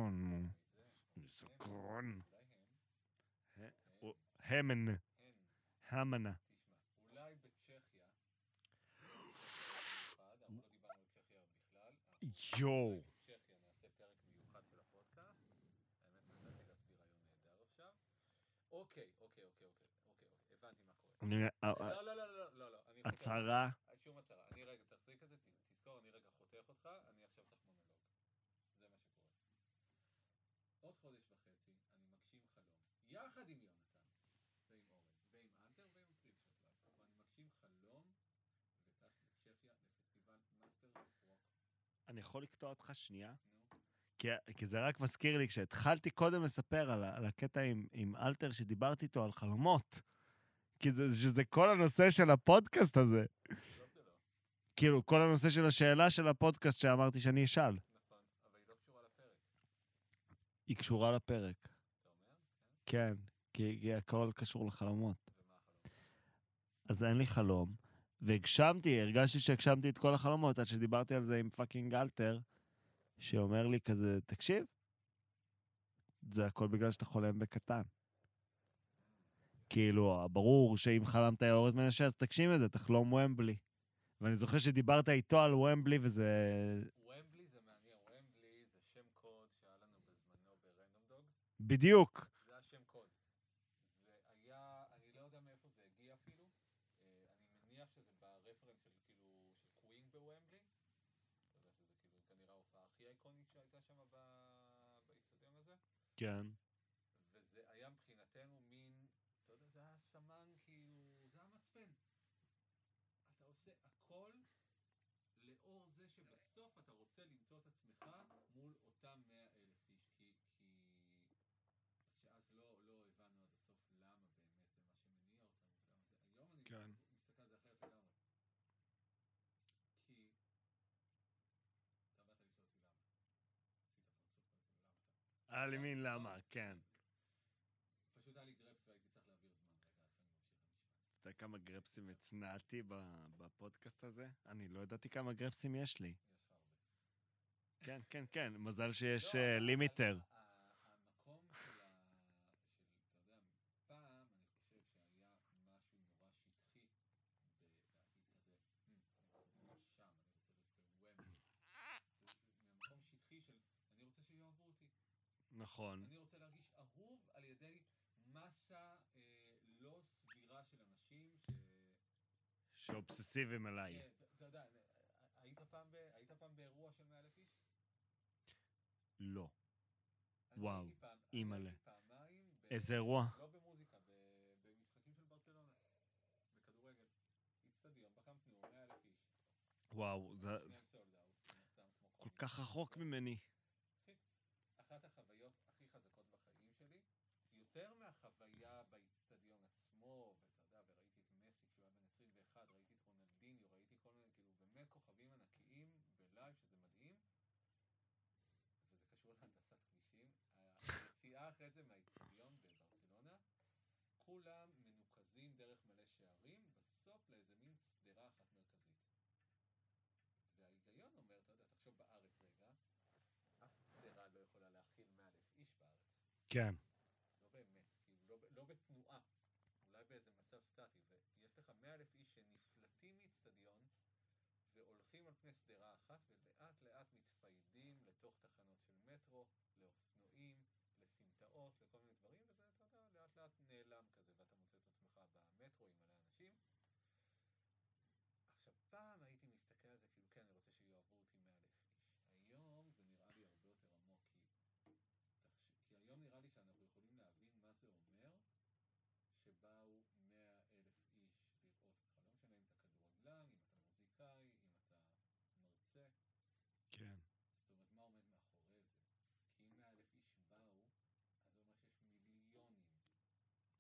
אני. מזה, אני המן, הן. המנה. תשמע, אולי בצ'כיה, מיוחד, אנחנו לא דיברנו על צ'כיה בכלל, אנחנו יואו. אולי בצ'כיה נעשה פרק מיוחד של הפודקאסט, האמת נתתי לעצמי רעיון נהדר עכשיו. אוקיי, אוקיי, אוקיי, אוקיי, אוקיי, הבנתי מה קורה. אה, אה, לא, לא, לא, לא, לא, לא, הצהרה. אני רגע, תחזיק את זה, ת- תזכור, אני רגע חותך אותך, אני עכשיו צריך מונולוג. זה מה שקורה. עוד חודש וחצי, אני מגשים חלום, יחד עם יונתן, ועם אורן, ועם אנטר, ועם פריקשוט לייב, ואני מגשים חלום, וטס לצ'כיה לפסטיבל Masters of Rock. אני יכול לקטוע אותך שנייה? כי, כי זה רק מזכיר לי, כשהתחלתי קודם לספר על, על הקטע עם, עם אלתר, שדיברתי איתו על חלומות. כי זה, שזה כל הנושא של הפודקאסט הזה. זה. כאילו, כל הנושא של השאלה של הפודקאסט שאמרתי שאני אשאל. היא קשורה לפרק. כן? כי, הכל קשור לחלומות. אז אין לי חלום, והגשמתי, הרגשתי שהגשמתי את כל החלומות, עד שדיברתי על זה עם fucking אלתר, שאומר לי כזה, תקשיב, זה הכל בגלל שאתה חולם בקטן. כאילו, ברור שאם חלמת יאורת מנשה, אז תגשים את זה, תחלום ומבלי. ואני זוכר שדיברת איתו על ומבלי, וזה... ומבלי זה מעניין, ומבלי זה שם קוד שהיה לנו בזמנו ברנדום דוגס. בדיוק. זה השם קוד. זה היה, אני לא יודע מאיפה זה הגיע אפילו. אה, אני מניח שזה ברפרנס של כאילו, של קווין בוומבלי. אתה יודע שזה כאילו כנראה ההופעה הכי איקונית שהייתה שם ב- באיצטדיון הזה. כן. וזה היה מבחינתנו מין, אתה יודע, זה היה סמן כאילו, זה היה מצפן. אתה עושה הכל לאור זה שבסוף אתה רוצה למצוא את עצמך מול אותם מאה אלף איש. כי, כי שאז לא, לא הבנו עד הסוף למה באמת זה מה שמניע אותנו ולמה זה. היום אני כן. מסתכל על זה אחרת לגמרי. כי אתה באת לשאול אותי למה. עשית פרצוף כזה, למה אתה? היה לי מין למה, כן. פשוט היה לי גרפס והייתי צריך להעביר זמן. אתה יודע כמה גרפסים הצנעתי בפודקאסט הזה? אני לא ידעתי כמה גרפסים יש לי. יש לך הרבה. כן, כן, כן, מזל שיש לא, אה, לימיטר. אבל ה- המקום של ה... של, אתה יודע, פעם אני חושב שהיה משהו נורא שטחי ב- להגיד כזה, "מ, אני רוצה להיות שם, אני רוצה להיות בוומבלי. זה ממקום שטחי של, אני רוצה שיאהבו אותי. נכון. אני רוצה להרגיש אהוב על ידי מסה אה, לא סבירה של אנשים ש... שאובססיביים עליי. כן, אתה- יודע, היית פעם ב- היית פעם באירוע של 100,000 איש? לא. וואו, אימא'לה. איזה אירוע? לא במוזיקה, במשחקים של ברצלונה, בכדורגל. איצטדיון, בקאמפ נו, 100,000 איש. וואו, זה כל כך רחוק ממני. אחת החוויות הכי חזקות בחיים שלי, יותר מהחוויה באיצטדיון עצמו, ואתה יודע, וראיתי את מסי כשהוא היה בן 21, ראיתי את רונלדיניו, ראיתי כל מיני, כאילו, באמת כוכבים ענקיים בלייב, שזה מדהים, וזה קשור להנדסת כבישים. היציאה אחרי זה מהאיצטדיון בברצלונה, כולם מנוקזים דרך מלא שערים, בסוף לאיזה מין שדרה אחת מרכזית. וההיגיון אומר, אתה יודע, תחשוב בארץ רגע, אף שדרה לא יכולה להכיל 100,000 איש בארץ. כן. לא באמת, כאילו, לא, לא בתנועה, אולי באיזה מצב סטטי, ויש לך 100,000 איש שנפלטים מאיצטדיון והולכים על פני שדרה אחת, ולאט לאט מתפיידים לתוך תחנות של מטרו, לאופנועים, לסמטאות, לכל מיני דברים, וזה, אתה יודע, לאט לאט נעלם כזה, ואתה מוצא את עצמך במטרו עם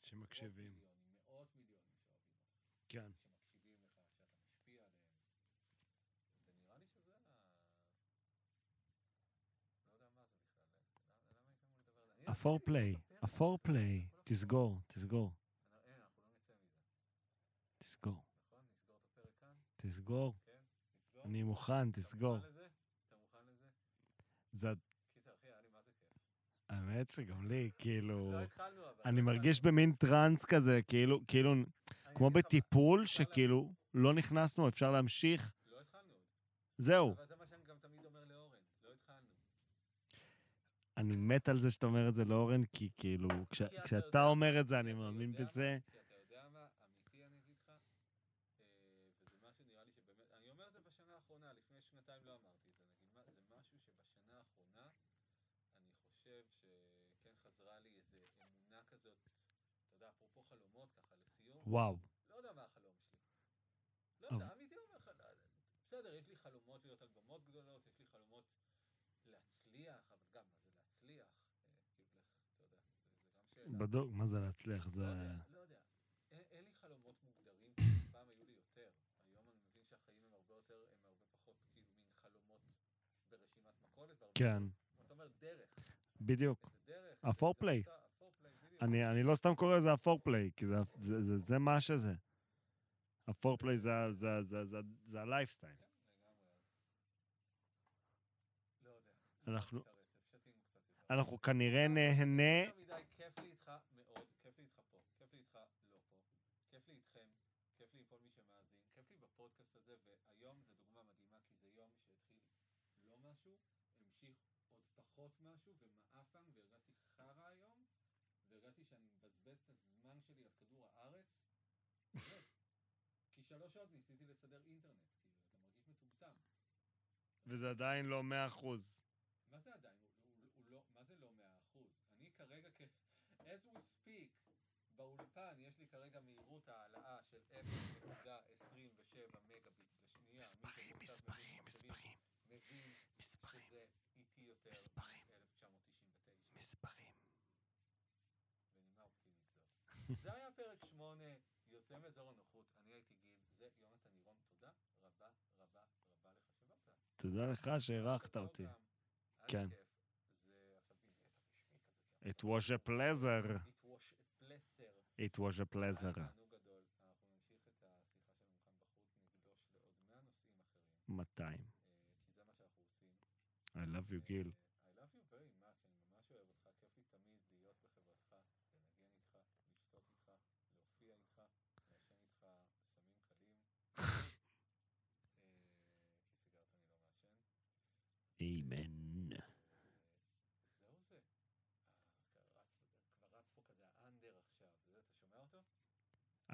שמקשיבים. מיליונים, מאות מיליונים שאוהבים אותך. כן. שמקשיבים לך, שאתה משפיע עליהם. ונראה לי שזה ה... לא יודע מה זה בכלל. למה הייתם אמור לדבר על זה? הפורפליי, הפורפליי. תסגור, תסגור. אין, אנחנו לא נצא מזה. תסגור. נכון? נסגור את הפרק כאן? תסגור. כן, נסגור. אני מוכן, תסגור. אתה מוכן לזה? אתה מוכן לזה? האמת שגם לי, כאילו, לא התחלנו, אבל... אני לא מרגיש. במין טראנס כזה, כאילו, כאילו, כמו בטיפול, שכאילו, לא נכנסנו, אפשר להמשיך, לא התחלנו. זהו. אבל זה מה שאני גם תמיד אומר לאורן, לא התחלנו. אני מת על זה שאתה אומר את זה לאורן, כי כאילו, כשאתה אומר את זה, אני מאמין בזה. כי אתה יודע מה, אמיתי אני אגיד לך, אה, וזה משהו נראה לי שבאמת, אני אומר את זה בשנה האחרונה, לפני שנתיים לא אמרתי את זה, נגיד, מה- זה משהו שבשנה האחרונה, אני חושב שכן חזרה לי איזו אמונה כזאת, אתה יודע, אפרופו חלומות, ככה לסיום, וואו. לא יודע מה החלום שלי. לא יודע, אמיתי אומר לך, לא. בסדר, יש לי חלומות להיות על במות גדולות, יש לי חלומות להצליח, אבל גם, מה זה להצליח? אה, כאילו, אתה יודע, זה- גם שאלה. בדוק, מה זה להצליח? לא זה... לא יודע. אין, אין לי חלומות מוגדרים, כי פעם היו לי יותר. היום אני מבין שהחיים הם הרבה יותר, הם הרבה פחות כאילו מין חלומות ברשימת מכולת. כן, אתה אומר דרך, בדיוק. דרך. הפורפליי. איזה מסע, הפורפליי, בדיוק. אני, אני לא סתם קורא לזה הפורפליי, כי זה, זה, זה, זה מה שזה. הפורפליי זה, זה, זה, זה, זה הלייפסטייל. כן. לא. אנחנו-. אנחנו כנראה נהנה, יותר מדי, כיף לי איתך מאוד, כיף לי איתך פה, כיף לי איתך לא פה, כיף לי איתכם, כיף לי עם כל מי שמאזין, כיף לי בפודקאסט הזה, והיום זה דוגמה מדהימה, כי זה יום שהתחיל לא משהו, המשיך עוד פחות משהו, ומעפן, והרגשתי חרא היום, והרגשתי שאני מבזבז את הזמן שלי על כדור הארץ, באמת. כי שלוש שעות ניסיתי לסדר אינטרנט, כאילו, אתה מרגיש מטומטם. וזה עדיין לא מאה אחוז. מה זה עדיין? הוא, הוא, הוא לא, מה זה לא מאה אחוז? אני כרגע, כ... as we speak, באולפן יש לי כרגע מהירות העלאה של 0.27 מגביץ לשנייה. מספרים, מספרים, מספרים, מבין מספרים, שזה איטי יותר מספרים. מ-1999. מספרים. בנימה אופטימית זאת. זה היה פרק 8, יוצא מאזור הנוחות, אני הייתי גיל, זה יונתן נירון, תודה רבה. תודה לך שאירחת אותי. לי כן. It was a pleasure. It was a pleasure. It was a pleasure. היה תענוג גדול. אנחנו נמשיך את השיחה שלנו כאן בחוץ, נגלוש לעוד 100 נושאים אחרים, 200. אה, כי זה מה שאנחנו עושים. I love you, גיל. I love you very much, אני ממש אוהב אותך, כיף לי תמיד להיות בחברתך, לנגן איתך, לשתות איתך, להופיע איתך, לעשן איתך סמים קלים. אה, כי סיגרת אני לא מעשן. אמן. זהו זה. אה, כבר רץ- כבר רץ פה כזה האנדר עכשיו, זה, אתה שומע אותו?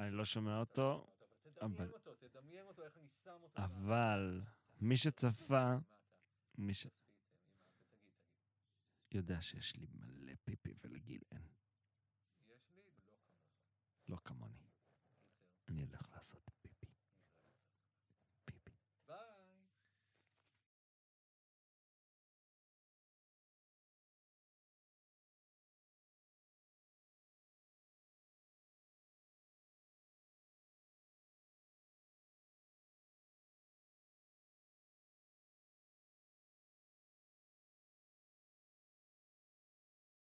אני לא שומע אותו, תדמיין אותו, תדמיין אותו, איך אני שם אותו. אבל מי שצפה. מי ש... יודע שיש לי מלא פיפי ולגיל אין. יש לי? לא. לא כמוני. אני הולך לעשות פיפי.